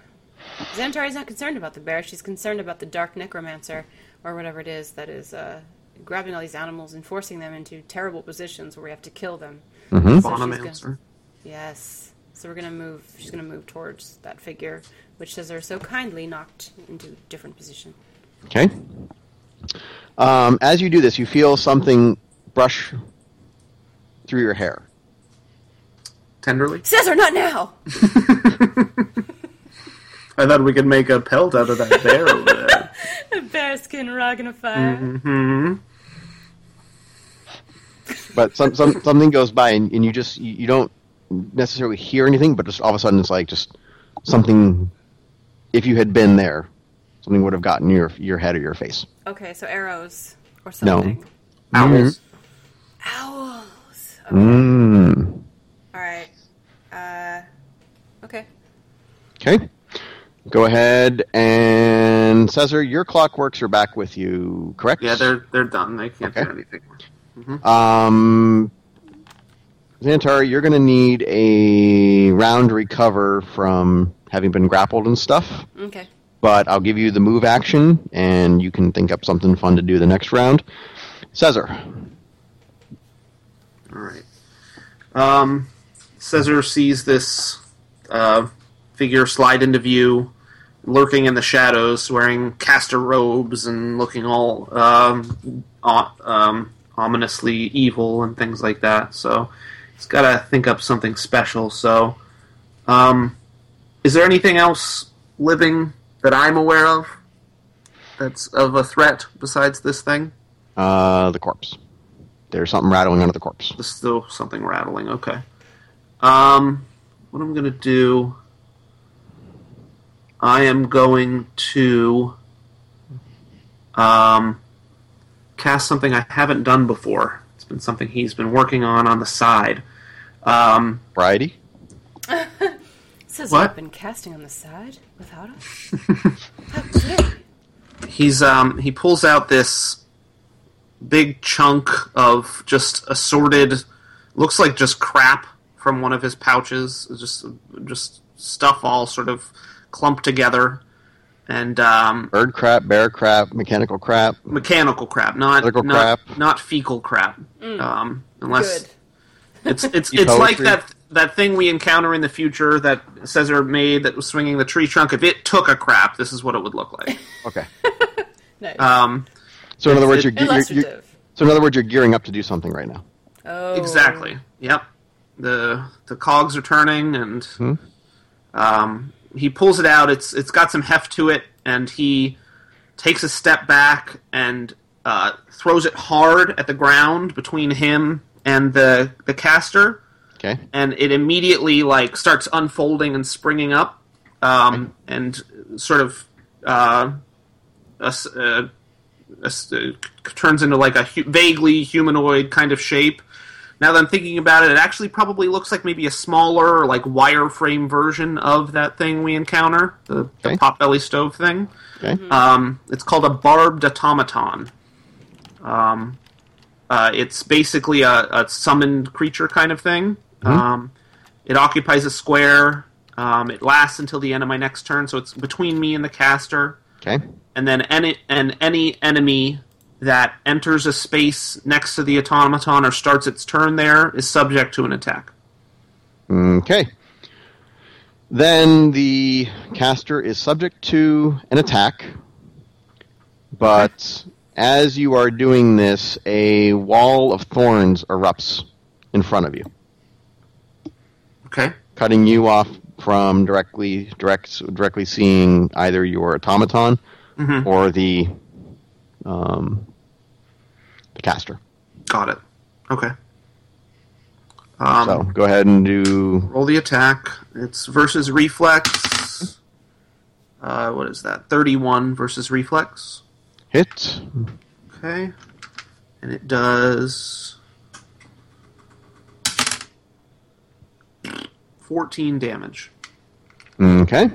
Xanatari's not concerned about the bear. She's concerned about the dark necromancer, or whatever it is that is uh, grabbing all these animals and forcing them into terrible positions where we have to kill them. Mm-hmm. So she's Bonomancer. gonna- Yes. So we're gonna move. She's gonna move towards that figure, which Scissor so kindly knocked into a different position. Okay. Um, as you do this, you feel something brush through your hair. Tenderly. Scissor, not now. I thought we could make a pelt out of that bear over there. A bearskin rug and a fire. hmm But some, some something goes by, and, and you just you, you don't necessarily hear anything, but just all of a sudden it's like just something. If you had been there, something would have gotten your your head or your face. Okay, so arrows or something. No. something. Owls. Owls. Okay. Mm. All right. Uh, okay. Okay. Go ahead and Caesar, your clockworks are back with you, correct? Yeah, they're they're done. They can't Okay. do anything. Um, Xantar, you're going to need a round recover from having been grappled and stuff. Okay. But I'll give you the move action, and you can think up something fun to do the next round. Caesar. All right. Um, Caesar sees this uh, figure slide into view, lurking in the shadows, wearing caster robes and looking all um, um, ominously evil and things like that. So he's got to think up something special. So, um, is there anything else living that I'm aware of that's of a threat besides this thing? Uh, the corpse. There's something rattling under the corpse. There's still something rattling. Okay. Um, what I'm gonna do? I am going to um, cast something I haven't done before. It's been something he's been working on on the side. Um, Variety? Says What? I've been casting on the side without us. How dare you? he's um, he pulls out this big chunk of just assorted, looks like just crap from one of his pouches. Just just stuff all sort of clumped together, and um, Bird crap, bear crap, mechanical crap. mechanical crap, not Medical not, crap. not fecal crap. Um, unless Good. It's it's You it's like that that thing we encounter in the future that Caesar made that was swinging the tree trunk. If it took a crap, this is what it would look like. Okay. Nice. Um, So in other words, it- you're, you're, you're, so in other words, you're gearing up to do something right now. oh. Exactly. Yep. The the cogs are turning, and Hmm. um, he pulls it out. It's it's got some heft to it, and he takes a step back and uh, throws it hard at the ground between him and the the caster, Okay. and it immediately like starts unfolding and springing up, um, and sort of uh, a s- uh, a s- uh, turns into like a hu- vaguely humanoid kind of shape. Now that I'm thinking about it, it actually probably looks like maybe a smaller, like wireframe version of that thing we encounter, the, Okay. the potbelly stove thing. Okay. Um, it's called a barbed automaton. Um, uh, it's basically a, a summoned creature kind of thing. Um, it occupies a square. Um, it lasts until the end of my next turn, so it's between me and the caster. Okay. And then any and any enemy that enters a space next to the automaton or starts its turn there is subject to an attack. Okay. Then the caster is subject to an attack, but as you are doing this, a wall of thorns erupts in front of you, Okay. cutting you off from directly direct directly seeing either your automaton Mhm. or the um, the caster. Got it. Okay. Um, so go ahead and do Roll the attack. It's versus reflex. Uh, what is that? 31 versus reflex. Hit. Okay. And it does 14 damage. Okay.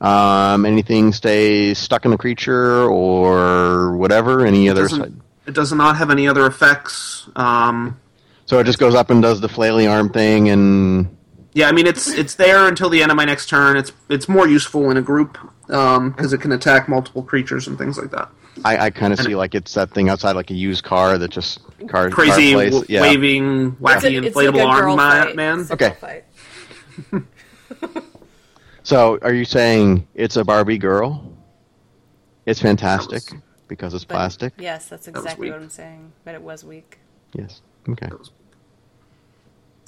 Um, anything stays stuck in the creature or whatever? Any other Doesn't- side? It does not have any other effects. Um, So it just goes up and does the flaily arm thing and Yeah, I mean it's it's there until the end of my next turn. It's it's more useful in a group um, because it can attack multiple creatures and things like that. I, I kind of see like it's that thing outside like a used car that just car Crazy, car place. w- yeah. waving, It's wacky, a- it's like inflatable a arm fight. man. It's a Okay. So, are you saying it's a Barbie girl? It's fantastic because it's But- plastic. Yes, that's exactly weak. what I'm saying. But it was weak. Yes. Okay.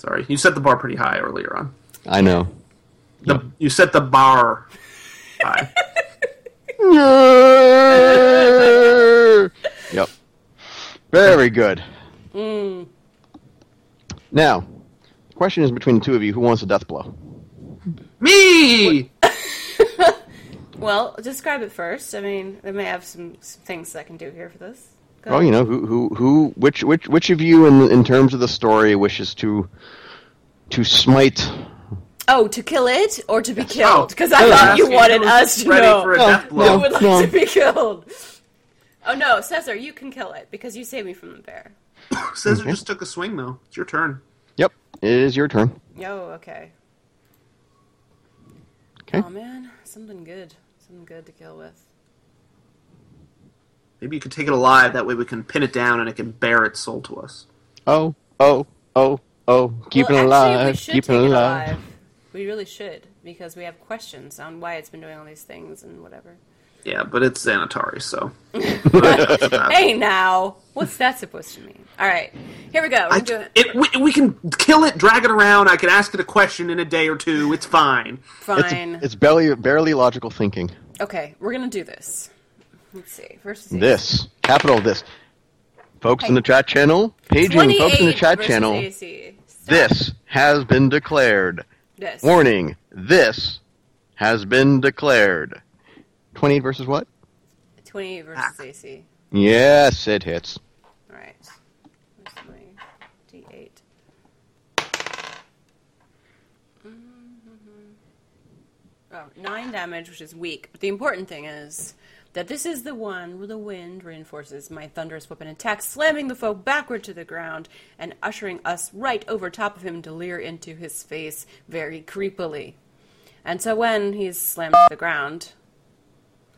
Sorry, you set the bar pretty high earlier on. I know. The, You set the bar high. yep. Very good. Mm. Now, the question is between the two of you: Who wants a death blow? Me. Well, describe it first. I mean, they may have some, some things I can do here for this. Go Oh, ahead. you know, who, who, who, which, which, which of you, in in terms of the story, wishes to to smite? Oh, to kill it or to be killed? Oh, because I Oh, thought you wanted us to know for a No, death who would like No. to be killed. Oh no, Caesar, you can kill it because you saved me from the bear. Scissor just took a swing though. It's your turn. Yep, it is your turn. Oh, okay. Okay. Oh man, something good, something good to kill with. Maybe you could take it alive. That way we can pin it down and it can bear its soul to us. Oh, oh, oh, oh, keeping well, it actually, alive, we should keeping take it it alive. alive. We really should because we have questions on why it's been doing all these things and whatever. Yeah, but it's Xanatari, so. Hey now, what's that supposed to mean? All right, here we go. We're I, it, we, we can kill it, drag it around. I can ask it a question in a day or two. It's fine. It's, fine. it's barely, barely logical thinking. Okay, we're gonna do this. Let's see. Is This capital this, folks in the chat channel, paging folks in the chat channel. This has been declared. This. Warning: This has been declared. 28 versus what? 28 versus Ah. AC. Yes, it hits. All right. Where's my D8? Mhm. Oh, nine damage, which is weak. But the important thing is that this is the one where the wind reinforces my thunderous weapon attack, slamming the foe backward to the ground and ushering us right over top of him to leer into his face very creepily. And so when he's slammed to the ground,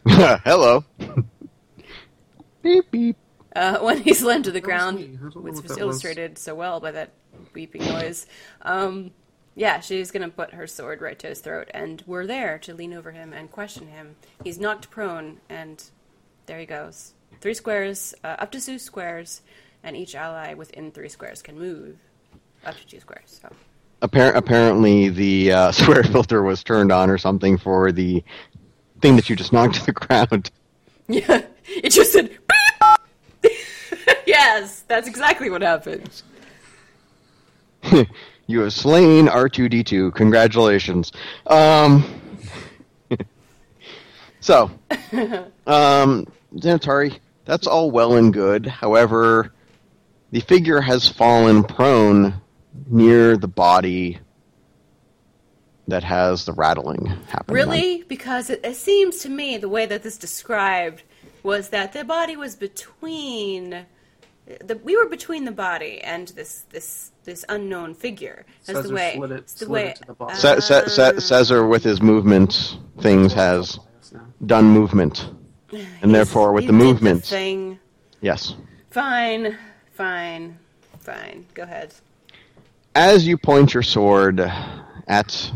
Hello. beep beep. Uh, when he's slammed to the ground, me. I which what was that illustrated so well by that beeping noise. Um, yeah, she's gonna put her sword right to his throat, and we're there to lean over him and question him. He's knocked prone, and there he goes. Three squares, uh, up to two squares, and each ally within three squares can move up to two squares. So. Appar- apparently, the uh, swear filter was turned on or something for the thing that you just knocked to the ground. Yeah, it just said yes, that's exactly what happened. You have slain R2D2. Congratulations. Um, so, um, that's all well and good. However, the figure has fallen prone near the body that has the rattling happening. Really? Because it, it seems to me the way that this described was that the body was between the we were between the body and this this this unknown figure. That's Caesar the way. slid it- it's the way. it the with his movement things, has done movement, and therefore, with the did movement, thing. yes. Fine, fine, fine. Go ahead. As you point your sword at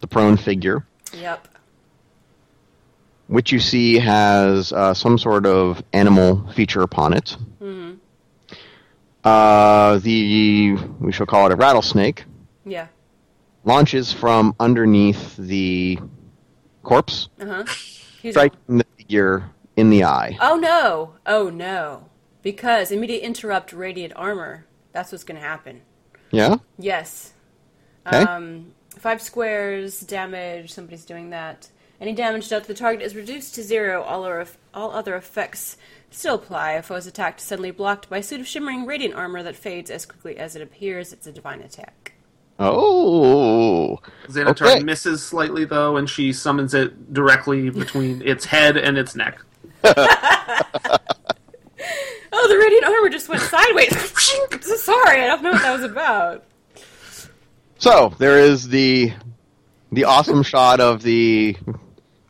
the prone figure, Yep. which you see has uh, some sort of animal feature upon it. Uh, the we shall call it a rattlesnake Yeah. launches from underneath the corpse, Uh huh. He's striking the figure in the eye. Oh no! Oh no! Because immediate interrupt radiant armor. That's what's going to happen. Yeah. Yes. Okay. Um, five squares damage. Somebody's doing that. Any damage dealt to the target is reduced to zero. All, other all other effects still apply. A foe's attack is suddenly blocked by a suit of shimmering radiant armor that fades as quickly as it appears. It's a divine attack. Oh. Xanatar Okay. misses slightly though, and she summons it directly between its head and its neck. Oh, the radiant armor just went sideways. Sorry, I don't know what that was about. So there is the the awesome shot of the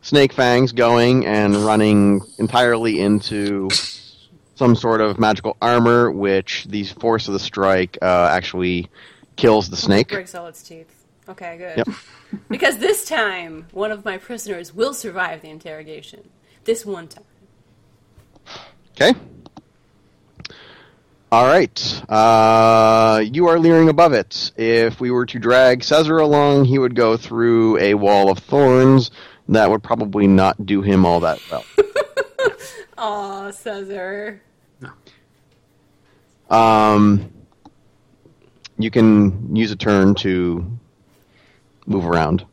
snake fangs going and running entirely into some sort of magical armor, which the force of the strike uh, actually kills the snake. Breaks all its teeth. Okay, good. Yep. Because this time, one of my prisoners will survive the interrogation. This one time. Okay. All right. Uh, you are leering above it. If we were to drag Caesar along, he would go through a wall of thorns. That would probably not do him all that well. Aw, Caesar. Um, you can use a turn to move around.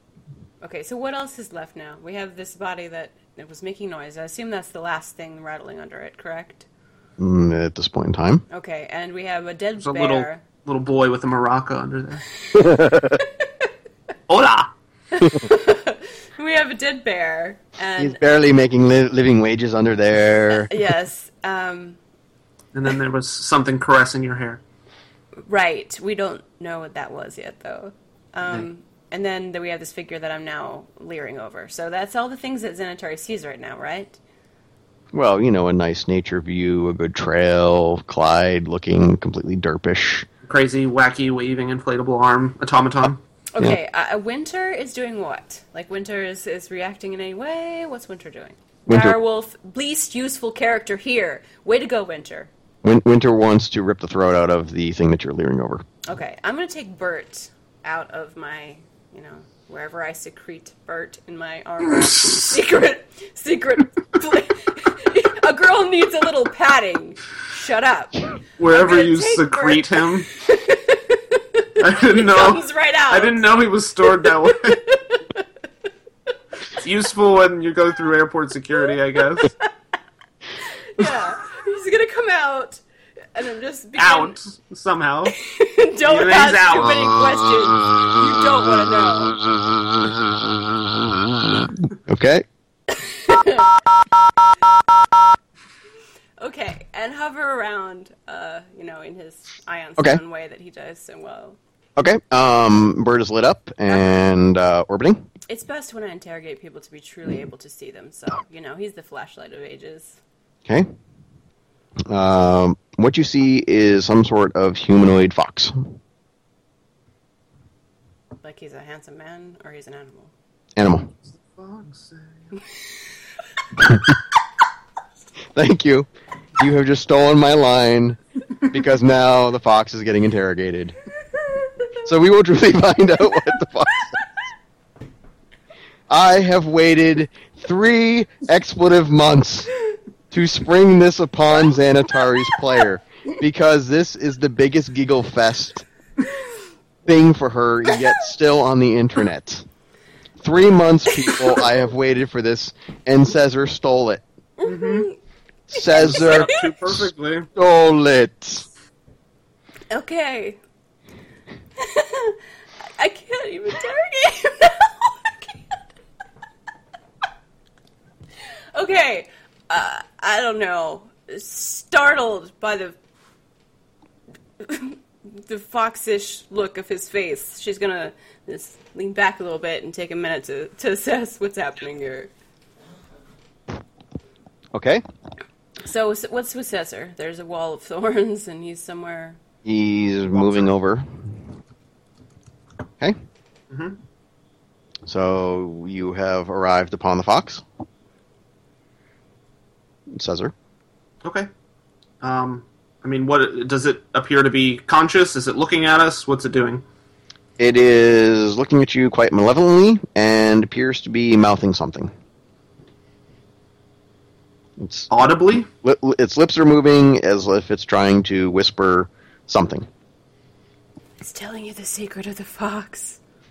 Okay, so what else is left now? We have this body that, that was making noise. I assume that's the last thing rattling under it, correct? Mm, At this point in time, Okay, and we have a dead There's a little little boy with a maraca under there. Hola! We have a dead bear, and he's barely making li- living wages under there. yes, um, And then there was something caressing your hair. right. We don't know what that was yet, though. Um, and then we have this figure that I'm now leering over. So that's all the things that Xanatari sees right now, right? Well, you know, a nice nature view, a good trail, Clyde looking completely derpish. Crazy, wacky, waving inflatable arm automaton. Okay, uh, Winter is doing what? Like Winter is, is reacting in any way? What's Winter doing? Winter- Direwolf, least useful character here. Way to go, Winter. Win- Winter wants to rip the throat out of the thing that you're leering over. Okay, I'm gonna take Bert out of my, you know, wherever I secrete Bert in my armor. secret, secret. a girl needs a little padding. Shut up. Wherever you take secrete him. I didn't know. Comes right out. I didn't know he was stored that way. it's useful when you go through airport security, I guess. Yeah, he's gonna come out, and I'm just begin- Out somehow. don't He's ask out. too many questions. You don't want to know. Okay? Okay, and hover around, uh, you know, in his ioun Okay. stone way that he does so well. Okay. Um, bird is lit up and uh, orbiting. It's best when I interrogate people to be truly able to see them. So, you know, he's the flashlight of ages. Okay. Um, what you see is some sort of humanoid fox. Like he's a handsome man or he's an animal. Animal. Thank you. You have just stolen my line because now the fox is getting interrogated. So we will truly find out what the fox says. I have waited three expletive months to spring this upon Xanatari's player because this is the biggest giggle fest thing for her, yet still on the internet. Three months, people, I have waited for this, and Caesar stole it. Mm-hmm. Caesar Too perfectly. stole it. Okay. I can't even interrogate him now. Okay. Uh, I don't know. Startled by the the foxish look of his face, she's gonna just lean back a little bit and take a minute to, to assess what's happening here. Okay. So, s- what's with Caesar? There's a wall of thorns, and he's somewhere. He's moving over. Okay. Mm-hmm. So you have arrived upon the fox. Caesar. Okay. Um, I mean, what does it appear to be conscious? Is it looking at us? What's it doing? It is looking at you quite malevolently and appears to be mouthing something. Its, Audibly? li- its lips are moving as if it's trying to whisper something. It's telling you the secret of the fox.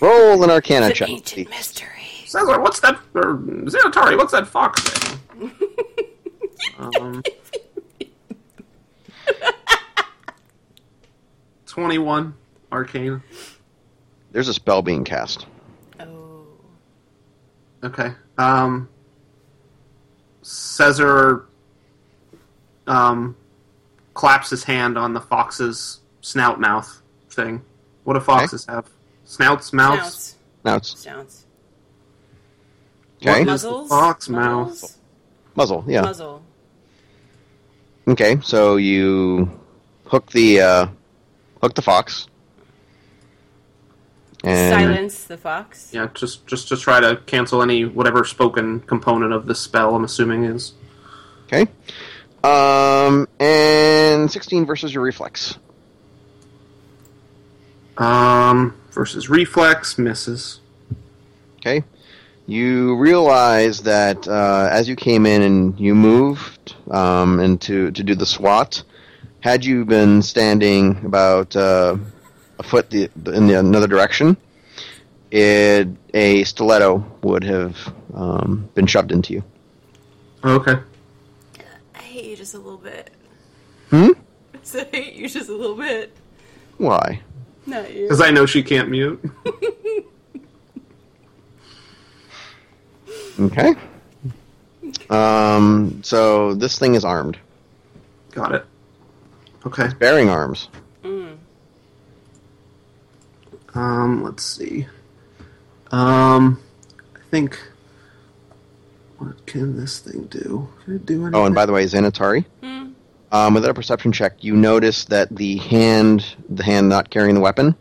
Roll an Arcana It's an check. ancient mystery. Caesar, what's that? Or Xanatari, what's that fox saying? um, Twenty-one arcane. There's a spell being cast. Oh. Okay. Um, Caesar um, claps his hand on the fox's snout mouth thing. What do foxes have? Snouts, mouths. Snouts. Snouts. okay. What Muzzles. fox mouth? Muzzle. Yeah. Muzzle. Okay. So you hook the uh, hook the fox. And Silence the fox. Yeah, just just to try to cancel any whatever spoken component of the spell. I'm assuming is Okay. Um, and 16 versus your reflex. um versus reflex misses. Okay. You realize that uh, as you came in and you moved um, and to, to do the SWAT, had you been standing about uh, a foot the, in the another direction, it, a stiletto would have um, been shoved into you. Okay. I hate you just a little bit. Hmm? I said I hate you just a little bit. Why? Not you. Because I know she can't mute. Okay. Um, so this thing is armed, Got it. Okay. bearing arms. Mm. Um, let's see. Um, I think. What can this thing do? Can it do anything? Oh, and by the way, Xanatari, um, without a perception check, you notice that the hand, the hand not carrying the weapon,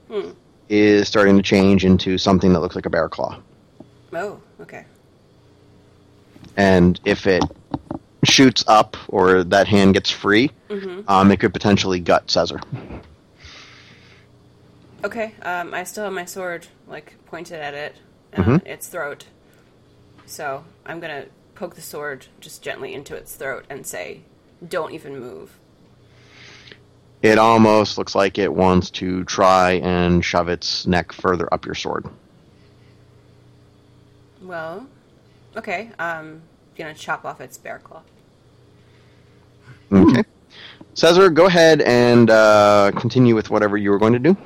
is starting to change into something that looks like a bear claw. Oh, okay. And if it shoots up or that hand gets free, um, it could potentially gut Caesar. Okay, um, I still have my sword, like, pointed at it, uh, its throat. So I'm gonna poke the sword just gently into its throat and say, don't even move. It almost looks like it wants to try and shove its neck further up your sword. Well, okay, um, gonna chop off its bear claw. Okay. Caesar, go ahead and uh, continue with whatever you were going to do.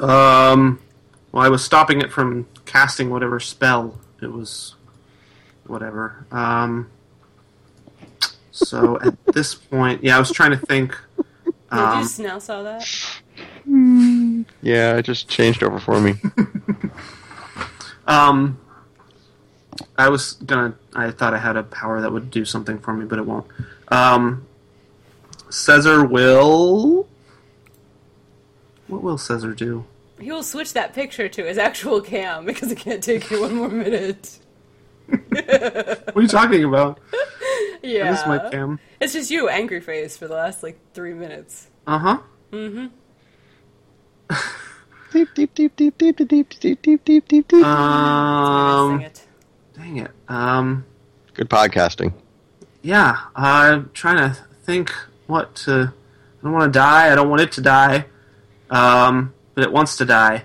Um, well, I was stopping it from casting whatever spell it was, whatever. Um, so at this point, yeah, I was trying to think. Did Um, you just now saw that? Yeah, it just changed over for me. um, I was gonna. I thought I had a power that would do something for me, but it won't. Um, Caesar will. What will Caesar do? He will switch that picture to his actual cam because it can't take you one more minute. What are you talking about? Yeah. This is my cam. It's just you, angry face, for the last like three minutes. Uh huh. Mhm. Deep, deep, deep, deep, deep, deep, deep, deep, deep, deep, deep, deep. Um, it. dang it. Um, Good podcasting. yeah, I'm trying to think what to. I don't want to die. I don't want it to die. Um, but it wants to die.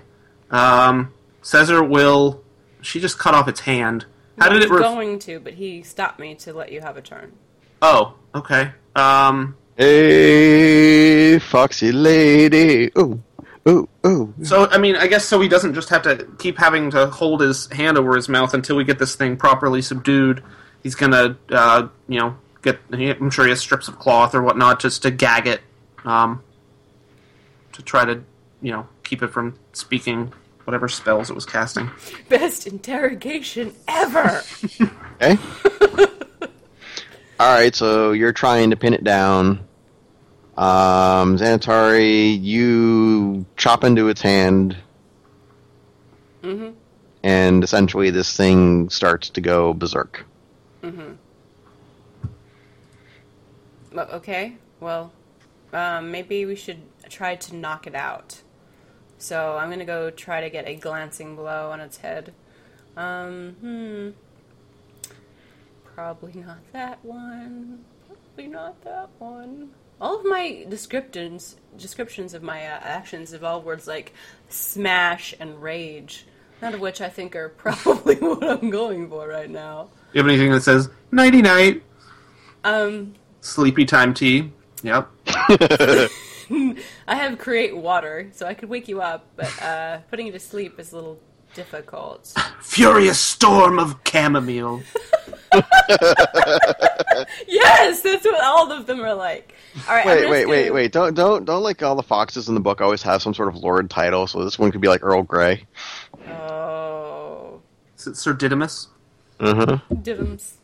Um, Caesar will. She just cut off its hand. How I did was it? Ref- going to, but he stopped me to let you have a turn. oh, okay. Um, Hey, foxy lady. Ooh, ooh, ooh. so I mean, I guess so. He doesn't just have to keep having to hold his hand over his mouth until we get this thing properly subdued. He's gonna, uh, you know, get. I'm sure he has strips of cloth or whatnot just to gag it, um, to try to, you know, keep it from speaking whatever spells it was casting. Best interrogation ever! Okay. All right, so you're trying to pin it down. Um, Xanatari, you chop into its hand, mm-hmm. and essentially this thing starts to go berserk. Well, okay, well, um, maybe we should try to knock it out. So I'm gonna go try to get a glancing blow on its head. Um, hmm. Probably not that one. Probably not that one. All of my descriptions descriptions of my uh, actions involve words like smash and rage, none of which I think are probably what I'm going for right now. You have anything that says nighty night, Um, sleepy time tea? Yep. I have create water, so I could wake you up, but uh, putting you to sleep is a little difficult. Furious storm of chamomile. yes, that's what all of them are like. All right. Wait, wait, wait, gonna- wait! Don't, don't, don't like all the foxes in the book always have some sort of lord title. So this one could be like Earl Grey. Oh, Is it Sir Didymus? Mm-hmm. diddums.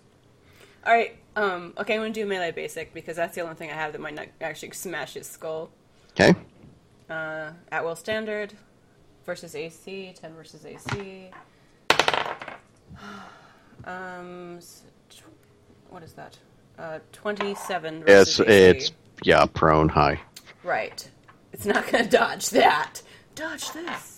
All right. Um. Okay, I'm gonna do melee basic because that's the only thing I have that might not actually smash his skull. Okay. Uh, at will standard versus AC, 10 versus AC. Um, what is that? Uh, 27 It's AC. it's yeah prone high. Right. It's not gonna dodge that. Dodge this.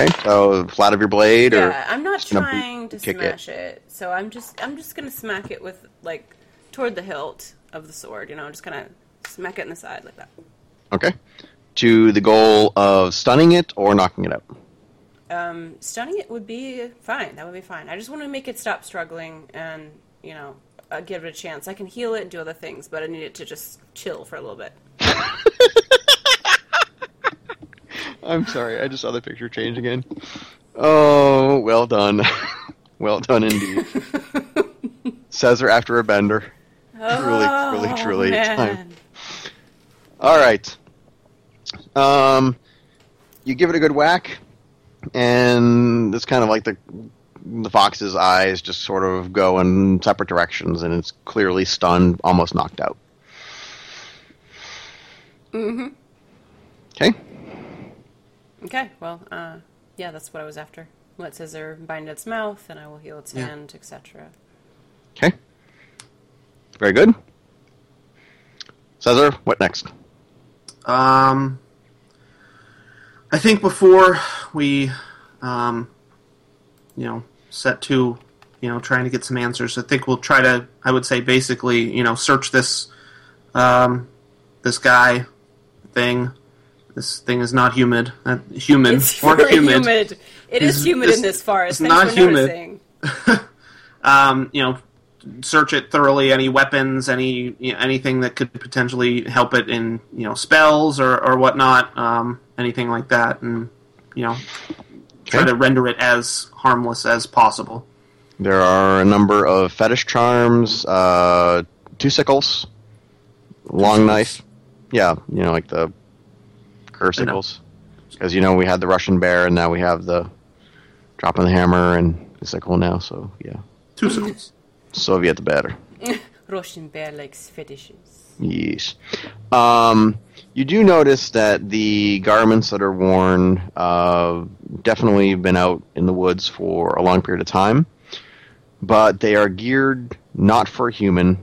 Okay, so flat of your blade, or Yeah, I'm not trying to smash it. So I'm just I'm just gonna smack it with like toward the hilt of the sword. You know, I'm just gonna smack it in the side like that. okay, to the goal of stunning it or knocking it out. Um, stunning it would be fine. That would be fine. I just want to make it stop struggling and you know uh, give it a chance. I can heal it and do other things, but I need it to just chill for a little bit. I'm sorry, I just saw the picture change again. Oh, well done, well done indeed. Caesar after a bender. Truly, truly, truly, Oh, time. All right. Um, you give it a good whack, and it's kind of like the the fox's eyes just sort of go in separate directions, and it's clearly stunned, almost knocked out. Mm-hmm. Okay. Okay, well, uh, yeah, that's what I was after. Let Caesar bind its mouth, and I will heal its Yeah. hand, etc. Okay. Very good. Caesar, what next? Um, I think before we, um, you know, set to, you know, trying to get some answers, I think we'll try to. I would say basically, you know, search this, um, this guy, thing. This thing is not humid. Uh, human It's or very humid. humid. It is It's- humid it's- in this forest. it's Thanks not for humid. um, you know, search it thoroughly. Any weapons, any you know, anything that could potentially help it in you know spells or or whatnot, um, anything like that, and you know, try Okay. to render it as harmless as possible. There are a number of fetish charms, uh, two sickles, long knife. Yeah, you know, like the cur I sickles. Because, you know, we had the Russian bear, and now we have the dropping the hammer and the sickle now, so yeah. Two sickles. Soviet the better. Russian bear likes fetishes. Yes. Um, you do notice that the garments that are worn uh, definitely been out in the woods for a long period of time, but they are geared not for a human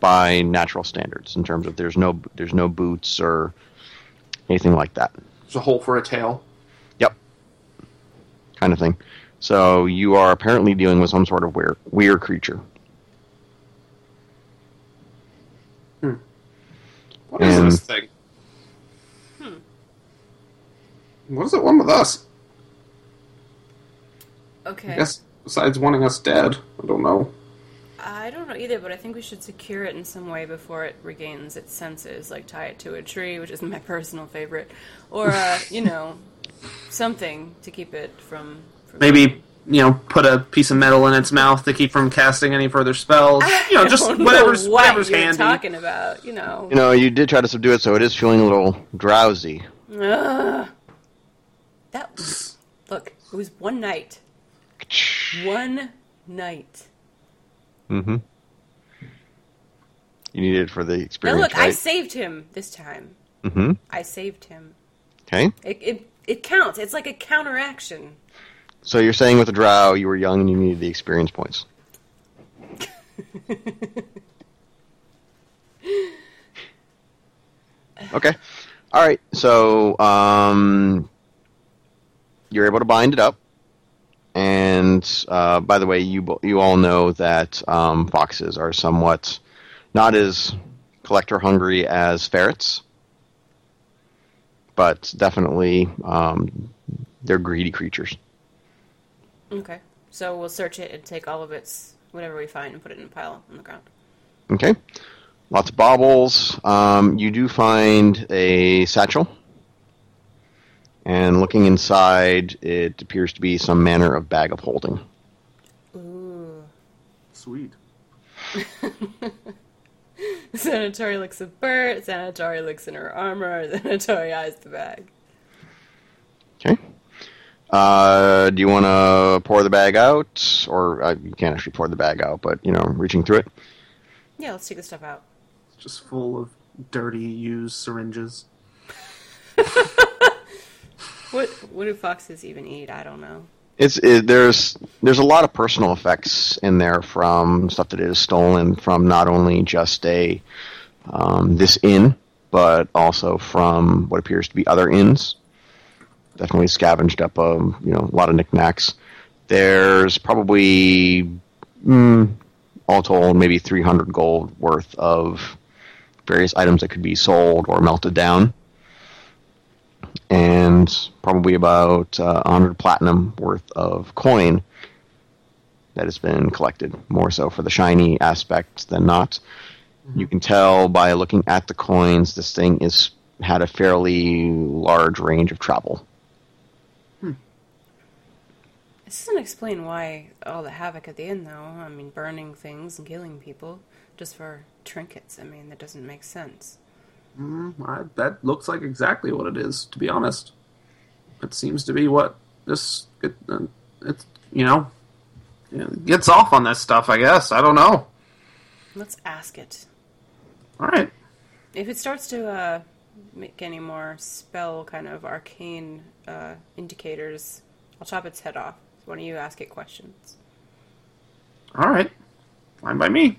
by natural standards in terms of there's no there's no boots or anything like that. There's a hole for a tail. Yep. Kind of thing. So you are apparently dealing with some sort of weird weird creature. Hmm. What is And- this thing? Hmm. What does it want with us? Okay. I guess besides wanting us dead, I don't know. I don't know either, but I think we should secure it in some way before it regains its senses, like tie it to a tree, which is my personal favorite, or uh, you know, something to keep it from. from Maybe you know, put a piece of metal in its mouth to keep from casting any further spells. You know, just don't know whatever's what whatever's you're handy. talking about, you know. You know, you did try to subdue it, so it is feeling a little drowsy. Ugh. That was, look, it was one night. One night. Mm-hmm. You need it for the Now experience, look, I saved him this time. mm-hmm. I saved him. Okay. It, it it counts. It's like a counteraction. So you're saying with the drow, you were young and you needed the experience points. okay. All right. So um, you're able to bind it up, and uh, by the way, you you all know that um, foxes are somewhat not as collector hungry as ferrets, but definitely um, they're greedy creatures. Okay. So we'll search it and take all of its whatever we find and put it in a pile on the ground. Okay. Lots of baubles. Um, you do find a satchel. And looking inside, it appears to be some manner of bag of holding. Ooh. Sweet. Xanatari looks at Bert. Xanatari looks in her armor. Xanatari eyes the bag. Okay. Uh, do you want to pour the bag out, or uh, you can't actually pour the bag out, but you know, reaching through it? Yeah, let's take the stuff out. It's just full of dirty, used syringes. What what do foxes even eat? I don't know. It's it, there's there's a lot of personal effects in there from stuff that is stolen from not only just a um, this inn, but also from what appears to be other inns. Definitely scavenged up a you know a lot of knickknacks. There's probably mm, all told maybe 300 gold worth of various items that could be sold or melted down and probably about uh, 100 platinum worth of coin that has been collected, more so for the shiny aspect than not. You can tell by looking at the coins, this thing is had a fairly large range of travel. This doesn't explain why all the havoc at the end, though. I mean, burning things and killing people just for trinkets. I mean, that doesn't make sense. Mm, I, that looks like exactly what it is, to be honest. It seems to be what this it, uh, it's you know it gets off on this stuff. I guess I don't know. Let's ask it. All right, If it starts to uh, make any more spell kind of arcane uh, indicators, I'll chop its head off. Why don't you ask it questions? all right, fine by me.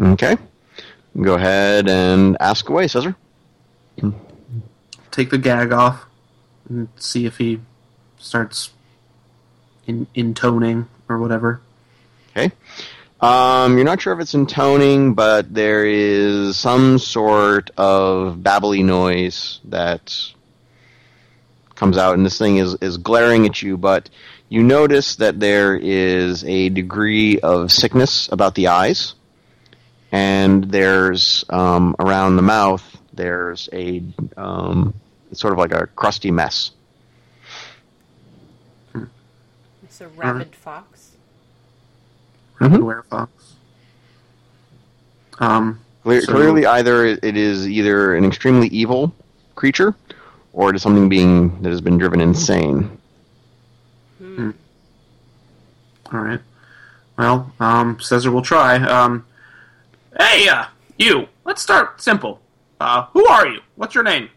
Okay. Go ahead and ask away, Caesar. Take the gag off and see if he starts in intoning or whatever. Okay. Um, you're not sure if it's intoning, but there is some sort of babbly noise that comes out, and this thing is, is glaring at you, but you notice that there is a degree of sickness about the eyes, and there's um, around the mouth, there's a um, it's sort of like a crusty mess. It's a rabid fox. Rapid. Were Fox. Um, Cle- So- Clearly, either it is either an extremely evil creature, or it is something being that has been driven insane. all right. Well, um, Caesar will try. Um, hey, uh, you. Let's start simple. Uh, who are you? What's your name?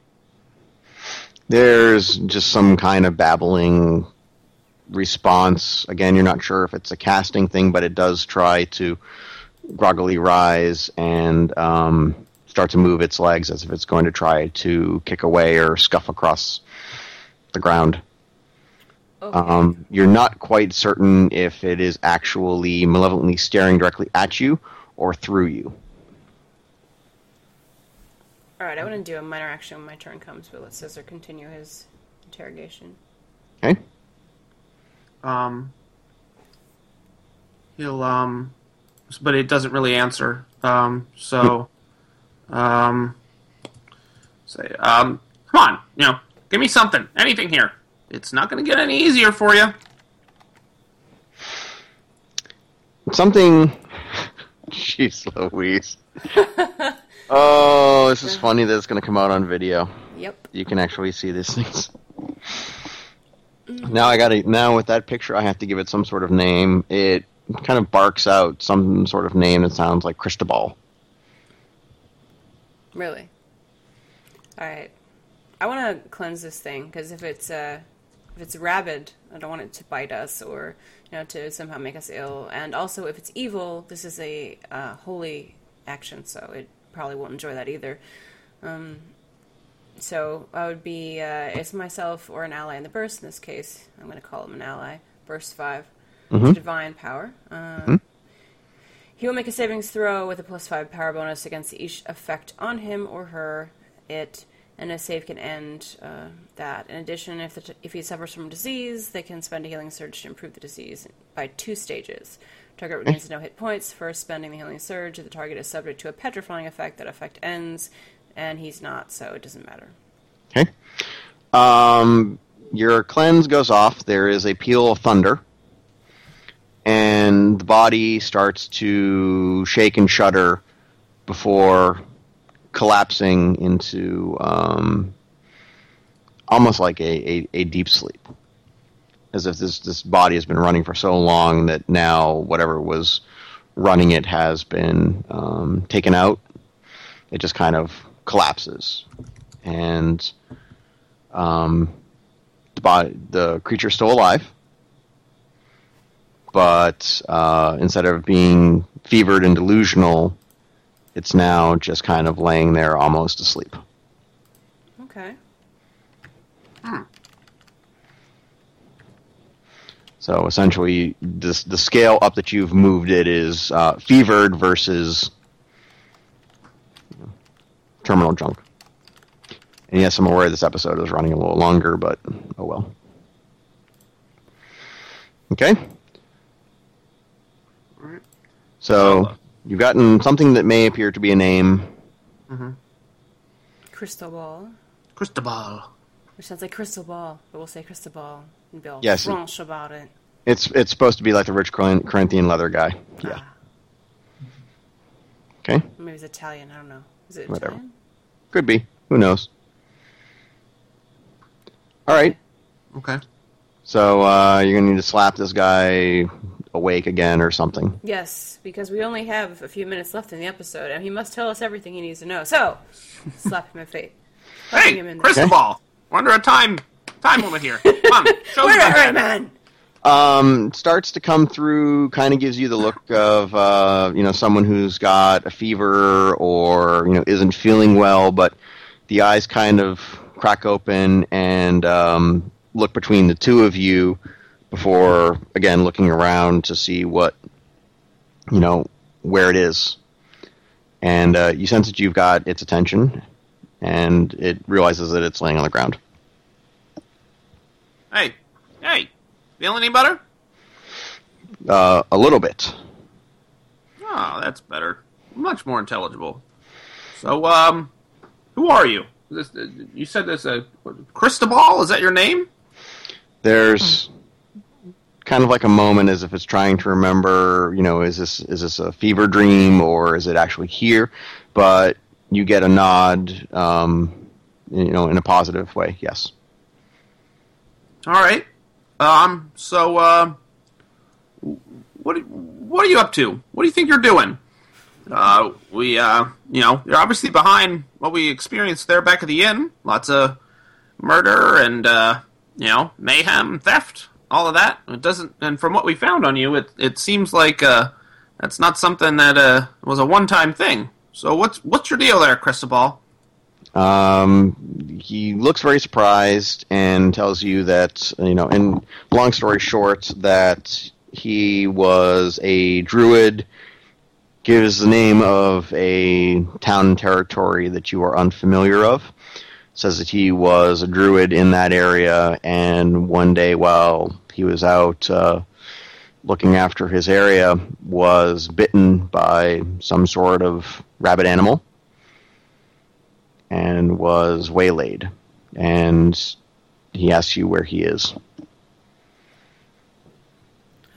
There's just some kind of babbling response. Again, you're not sure if it's a casting thing, but it does try to groggily rise and um, start to move its legs as if it's going to try to kick away or scuff across the ground. Okay. Um, you're not quite certain if it is actually malevolently staring directly at you or through you. All right, I want to do a minor action when my turn comes, but let Caesar continue his interrogation. Okay? Um, he'll um, but it doesn't really answer. Um, so, um, say, um, come on, you know, give me something, anything here. It's not going to get any easier for you. Something. Jeez Louise. oh, this is funny that it's going to come out on video. Yep. You can actually see these things. Now I got to now with that picture I have to give it some sort of name. It kind of barks out some sort of name that sounds like Cristobal. Really. All right. I want to cleanse this thing because if it's uh, if it's rabid, I don't want it to bite us or you know to somehow make us ill. And also, if it's evil, this is a uh, holy action, so it probably won't enjoy that either. Um, so I would be uh, it's myself or an ally in the burst. In this case, I'm going to call him an ally. Burst 5 It's a divine power. Uh, He will make a savings throw with a plus five power bonus against each effect on him or her. It and a save can end uh, that. In addition, if t- if he suffers from disease, they can spend a healing surge to improve the disease by two stages. Target regains no hit points for spending the healing surge. The target is subject to a petrifying effect. That effect ends, and he's not, so it doesn't matter. Okay. Um, your cleanse goes off. There is a peal of thunder, and the body starts to shake and shudder before collapsing into um, almost like a, a, a deep sleep. As if this, this body has been running for so long that now whatever was running it has been um, taken out. It just kind of collapses. And um, the, body, the creature's still alive but uh, instead of being fevered and delusional, it's now just kind of laying there almost asleep. Okay. So essentially, this, the scale up that you've moved it is uh, fevered versus terminal junk. And yes, I'm aware this episode is running a little longer, but oh well. Okay. Alright. So you've gotten something that may appear to be a name. Mm-hmm. Crystal ball. Cristobal. Which sounds like crystal ball, but we'll say crystal ball and be all Yes. French about it. It's it's supposed to be like the rich Corinthian leather guy. Yeah. Ah, Okay. maybe it's Italian. I don't know. Is it Whatever. Italian? Could be. Who knows? All right. Okay. So uh, you're gonna need to slap this guy awake again or something. Yes, because we only have a few minutes left in the episode, and he must tell us everything he needs to know. So, slap him in the face. Slapping Hey, him in the- Cristobal. We're under a time time limit here. Come on, show We're me not that. right, man. Um, starts to come through. Kind of gives you the look of uh, you know someone who's got a fever or you know isn't feeling well, but the eyes kind of crack open and um, look between the two of you before again looking around to see what you know where it is, and uh, you sense that you've got its attention, and it realizes that it's laying on the ground. Hey, hey, feel any better? Uh, a little bit. Oh, that's better. Much more intelligible. So, um, who are you? This, uh, you said this, uh, Cristobal? Is that your name? there's kind of like a moment as if it's trying to remember, you know, is this is this a fever dream or is it actually here? But you get a nod, um, you know, in a positive way. Yes. All right. Um. So, uh, what what are you up to? What do you think you're doing? Uh, we, uh, you know, you're obviously behind what we experienced there back at the inn. Lots of murder and, uh, you know, mayhem, theft, all of that. It doesn't, and from what we found on you, it it seems like uh, that's not something that uh was a one time thing. So what's what's your deal there, Cristobal? Um, he looks very surprised and tells you that, you know, in long story short, that he was a druid, gives the name of a town and territory that you are unfamiliar of, says that he was a druid in that area, and one day while he was out uh, looking after his area, was bitten by some sort of rabid animal and was waylaid. And he asks you where he is.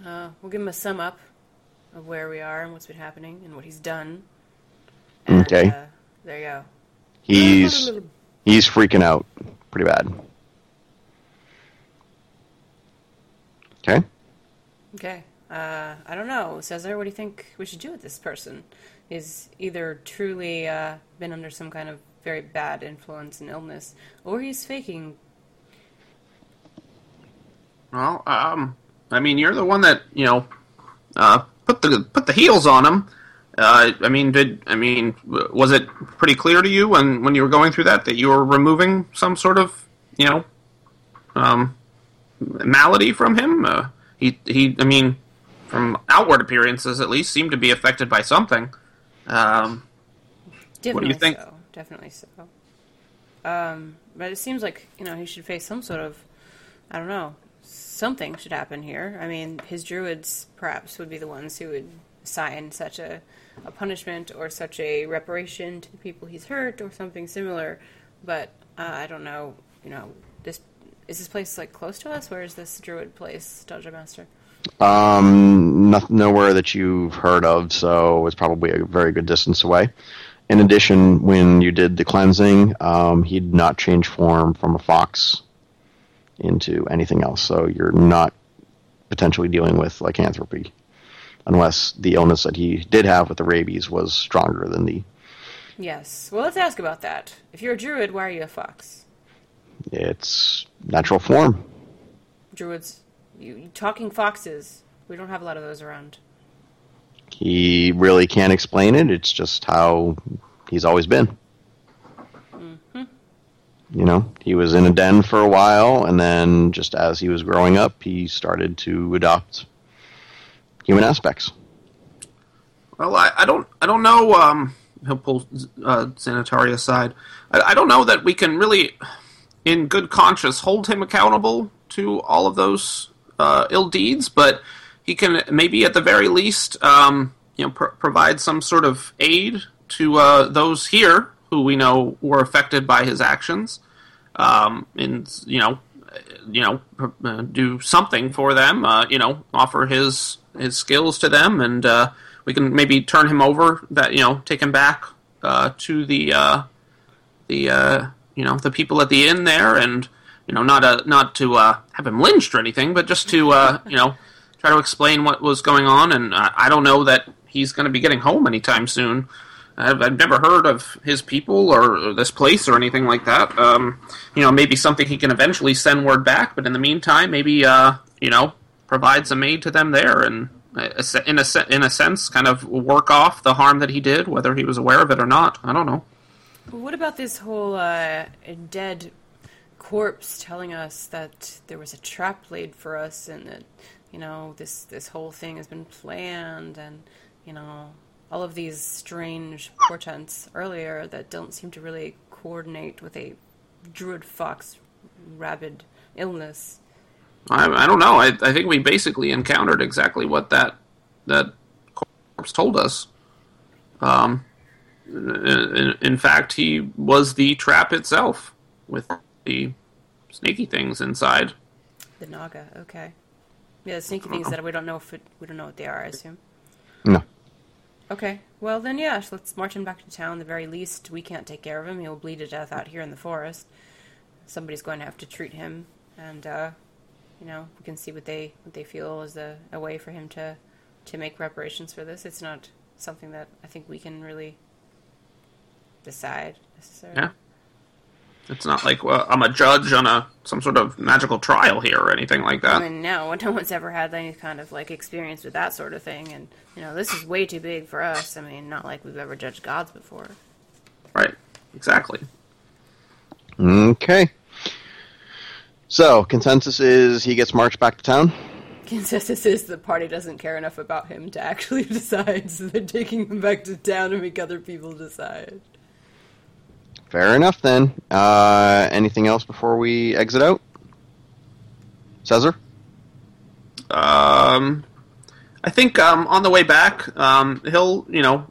Uh, we'll give him a sum up of where we are and what's been happening and what he's done. And, Okay. Uh, there you go. He's he's freaking out pretty bad. Okay. Okay. Uh, I don't know, Caesar. What do you think we should do with this person? He's either truly uh, been under some kind of very bad influence and illness, or he's faking. Well, um, I mean, you're the one that you know uh, put the put the heels on him. Uh, I mean, did I mean was it pretty clear to you when when you were going through that that you were removing some sort of you know um, malady from him? Uh, he he. I mean, from outward appearances at least, seemed to be affected by something. Um, Definitely What do you think? So. Definitely so. Um, but it seems like you know he should face some sort of, I don't know, something should happen here. I mean, his druids perhaps would be the ones who would assign such a, a punishment or such a reparation to the people he's hurt or something similar. But uh, I don't know. You know, this is this place like close to us? Where is this druid place, Dungeon Master? Um, noth- nowhere that you've heard of, so it's probably a very good distance away. In addition, when you did the cleansing, um, he did not change form from a fox into anything else, so you're not potentially dealing with lycanthropy, unless the illness that he did have with the rabies was stronger than the. Yes. Well, let's ask about that. If you're a druid, why are you a fox? It's natural form. Druids, you, talking foxes. We don't have a lot of those around. He really can't explain it. It's just how he's always been. You know, he was in a den for a while, and then just as he was growing up, he started to adopt human aspects. Well, I, I don't I don't know. Um, he'll pull uh, Xanatari aside. I, I don't know that we can really, in good conscience, hold him accountable to all of those uh, ill deeds, but he can maybe at the very least, um, you know, pr- provide some sort of aid to uh, those here who we know were affected by his actions, um, and you know, you know, uh, do something for them. Uh, you know, offer his his skills to them, and uh, we can maybe turn him over. That you know, take him back uh, to the uh, the you know the people at the inn there, and you know, not uh, not to uh, have him lynched or anything, but just to uh, you know try to explain what was going on. And uh, I don't know that he's going to be getting home anytime soon. I've, I've never heard of his people or this place or anything like that. Um, you know, maybe something he can eventually send word back, but in the meantime, maybe uh, you know provides some aid to them there and. uh, In a in a sense, kind of work off the harm that he did, whether he was aware of it or not. I don't know. What about this whole uh, dead corpse telling us that there was a trap laid for us and that you know this this whole thing has been planned and you know all of these strange portents earlier that don't seem to really coordinate with a druid fox rabid illness. I, I don't know. I, I think we basically encountered exactly what that that corpse told us. Um, in, in fact, he was the trap itself with the snaky things inside. The Naga, okay. Yeah, the sneaky things that we don't know if it, we don't know what they are. I assume. No. Okay, well then, yeah, so let's march him back to town. The very least, we can't take care of him. He'll bleed to death out here in the forest. Somebody's going to have to treat him, and uh, you know, we can see what they what they feel is a, a way for him to to make reparations for this. It's not something that I think we can really decide necessarily. Yeah. It's not like well, I'm a judge on a some sort of magical trial here or anything like that. I mean, no, no one's ever had any kind of like experience with that sort of thing, and you know, this is way too big for us. I mean, not like we've ever judged gods before. right. Exactly. Okay. So, consensus is he gets marched back to town? Consensus is the party doesn't care enough about him to actually decide, so they're taking him back to town to make other people decide. Fair enough then. Uh, anything else before we exit out? Caesar? Um, I think um, on the way back, um, he'll you know,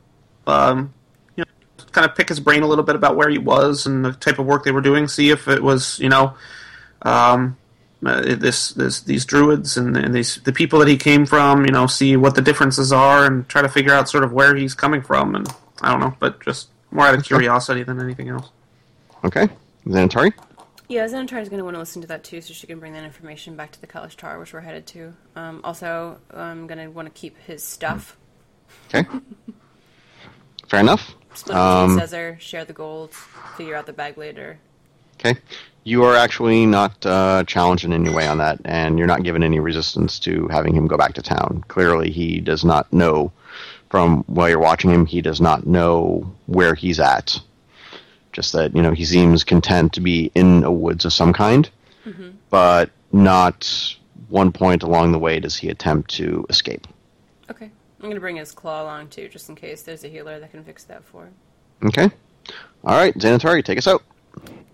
um, you know, kind of pick his brain a little bit about where he was and the type of work they were doing. See if it was you know, um, uh, this this these druids and, and these the people that he came from. You know, see what the differences are and try to figure out sort of where he's coming from. And I don't know, but just more out of curiosity than anything else. Okay. Xanatari? Yeah, Xanatari is going to want to listen to that too, so she can bring that information back to the Kalashtar, which we're headed to. Um, also, I'm going to want to keep his stuff. Okay. Fair enough. Split Um, between Caesar, share the gold, figure out the bag later. Okay. You are actually not uh, challenged in any way on that, and you're not given any resistance to having him go back to town. Clearly, he does not know, from while you're watching him, he does not know where he's at. Just that, you know, he seems content to be in a woods of some kind, mm-hmm. but not one point along the way does he attempt to escape. Okay. I'm going to bring his claw along too, just in case there's a healer that can fix that for him. Okay. All right, Xanatari, take us out.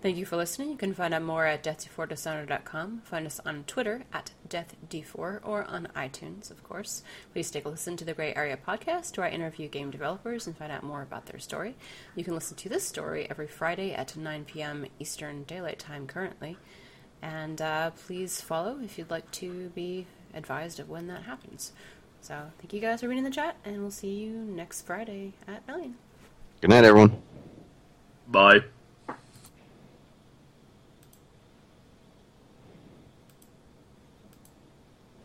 Thank you for listening. You can find out more at death4dishonor.com. Find us on Twitter at deathd4 or on iTunes, of course. Please take a listen to the Gray Area podcast where I interview game developers and find out more about their story. You can listen to this story every Friday at 9 p.m. Eastern Daylight Time currently. And uh, please follow if you'd like to be advised of when that happens. So thank you guys for reading the chat, and we'll see you next Friday at nine. Good night, everyone. Bye.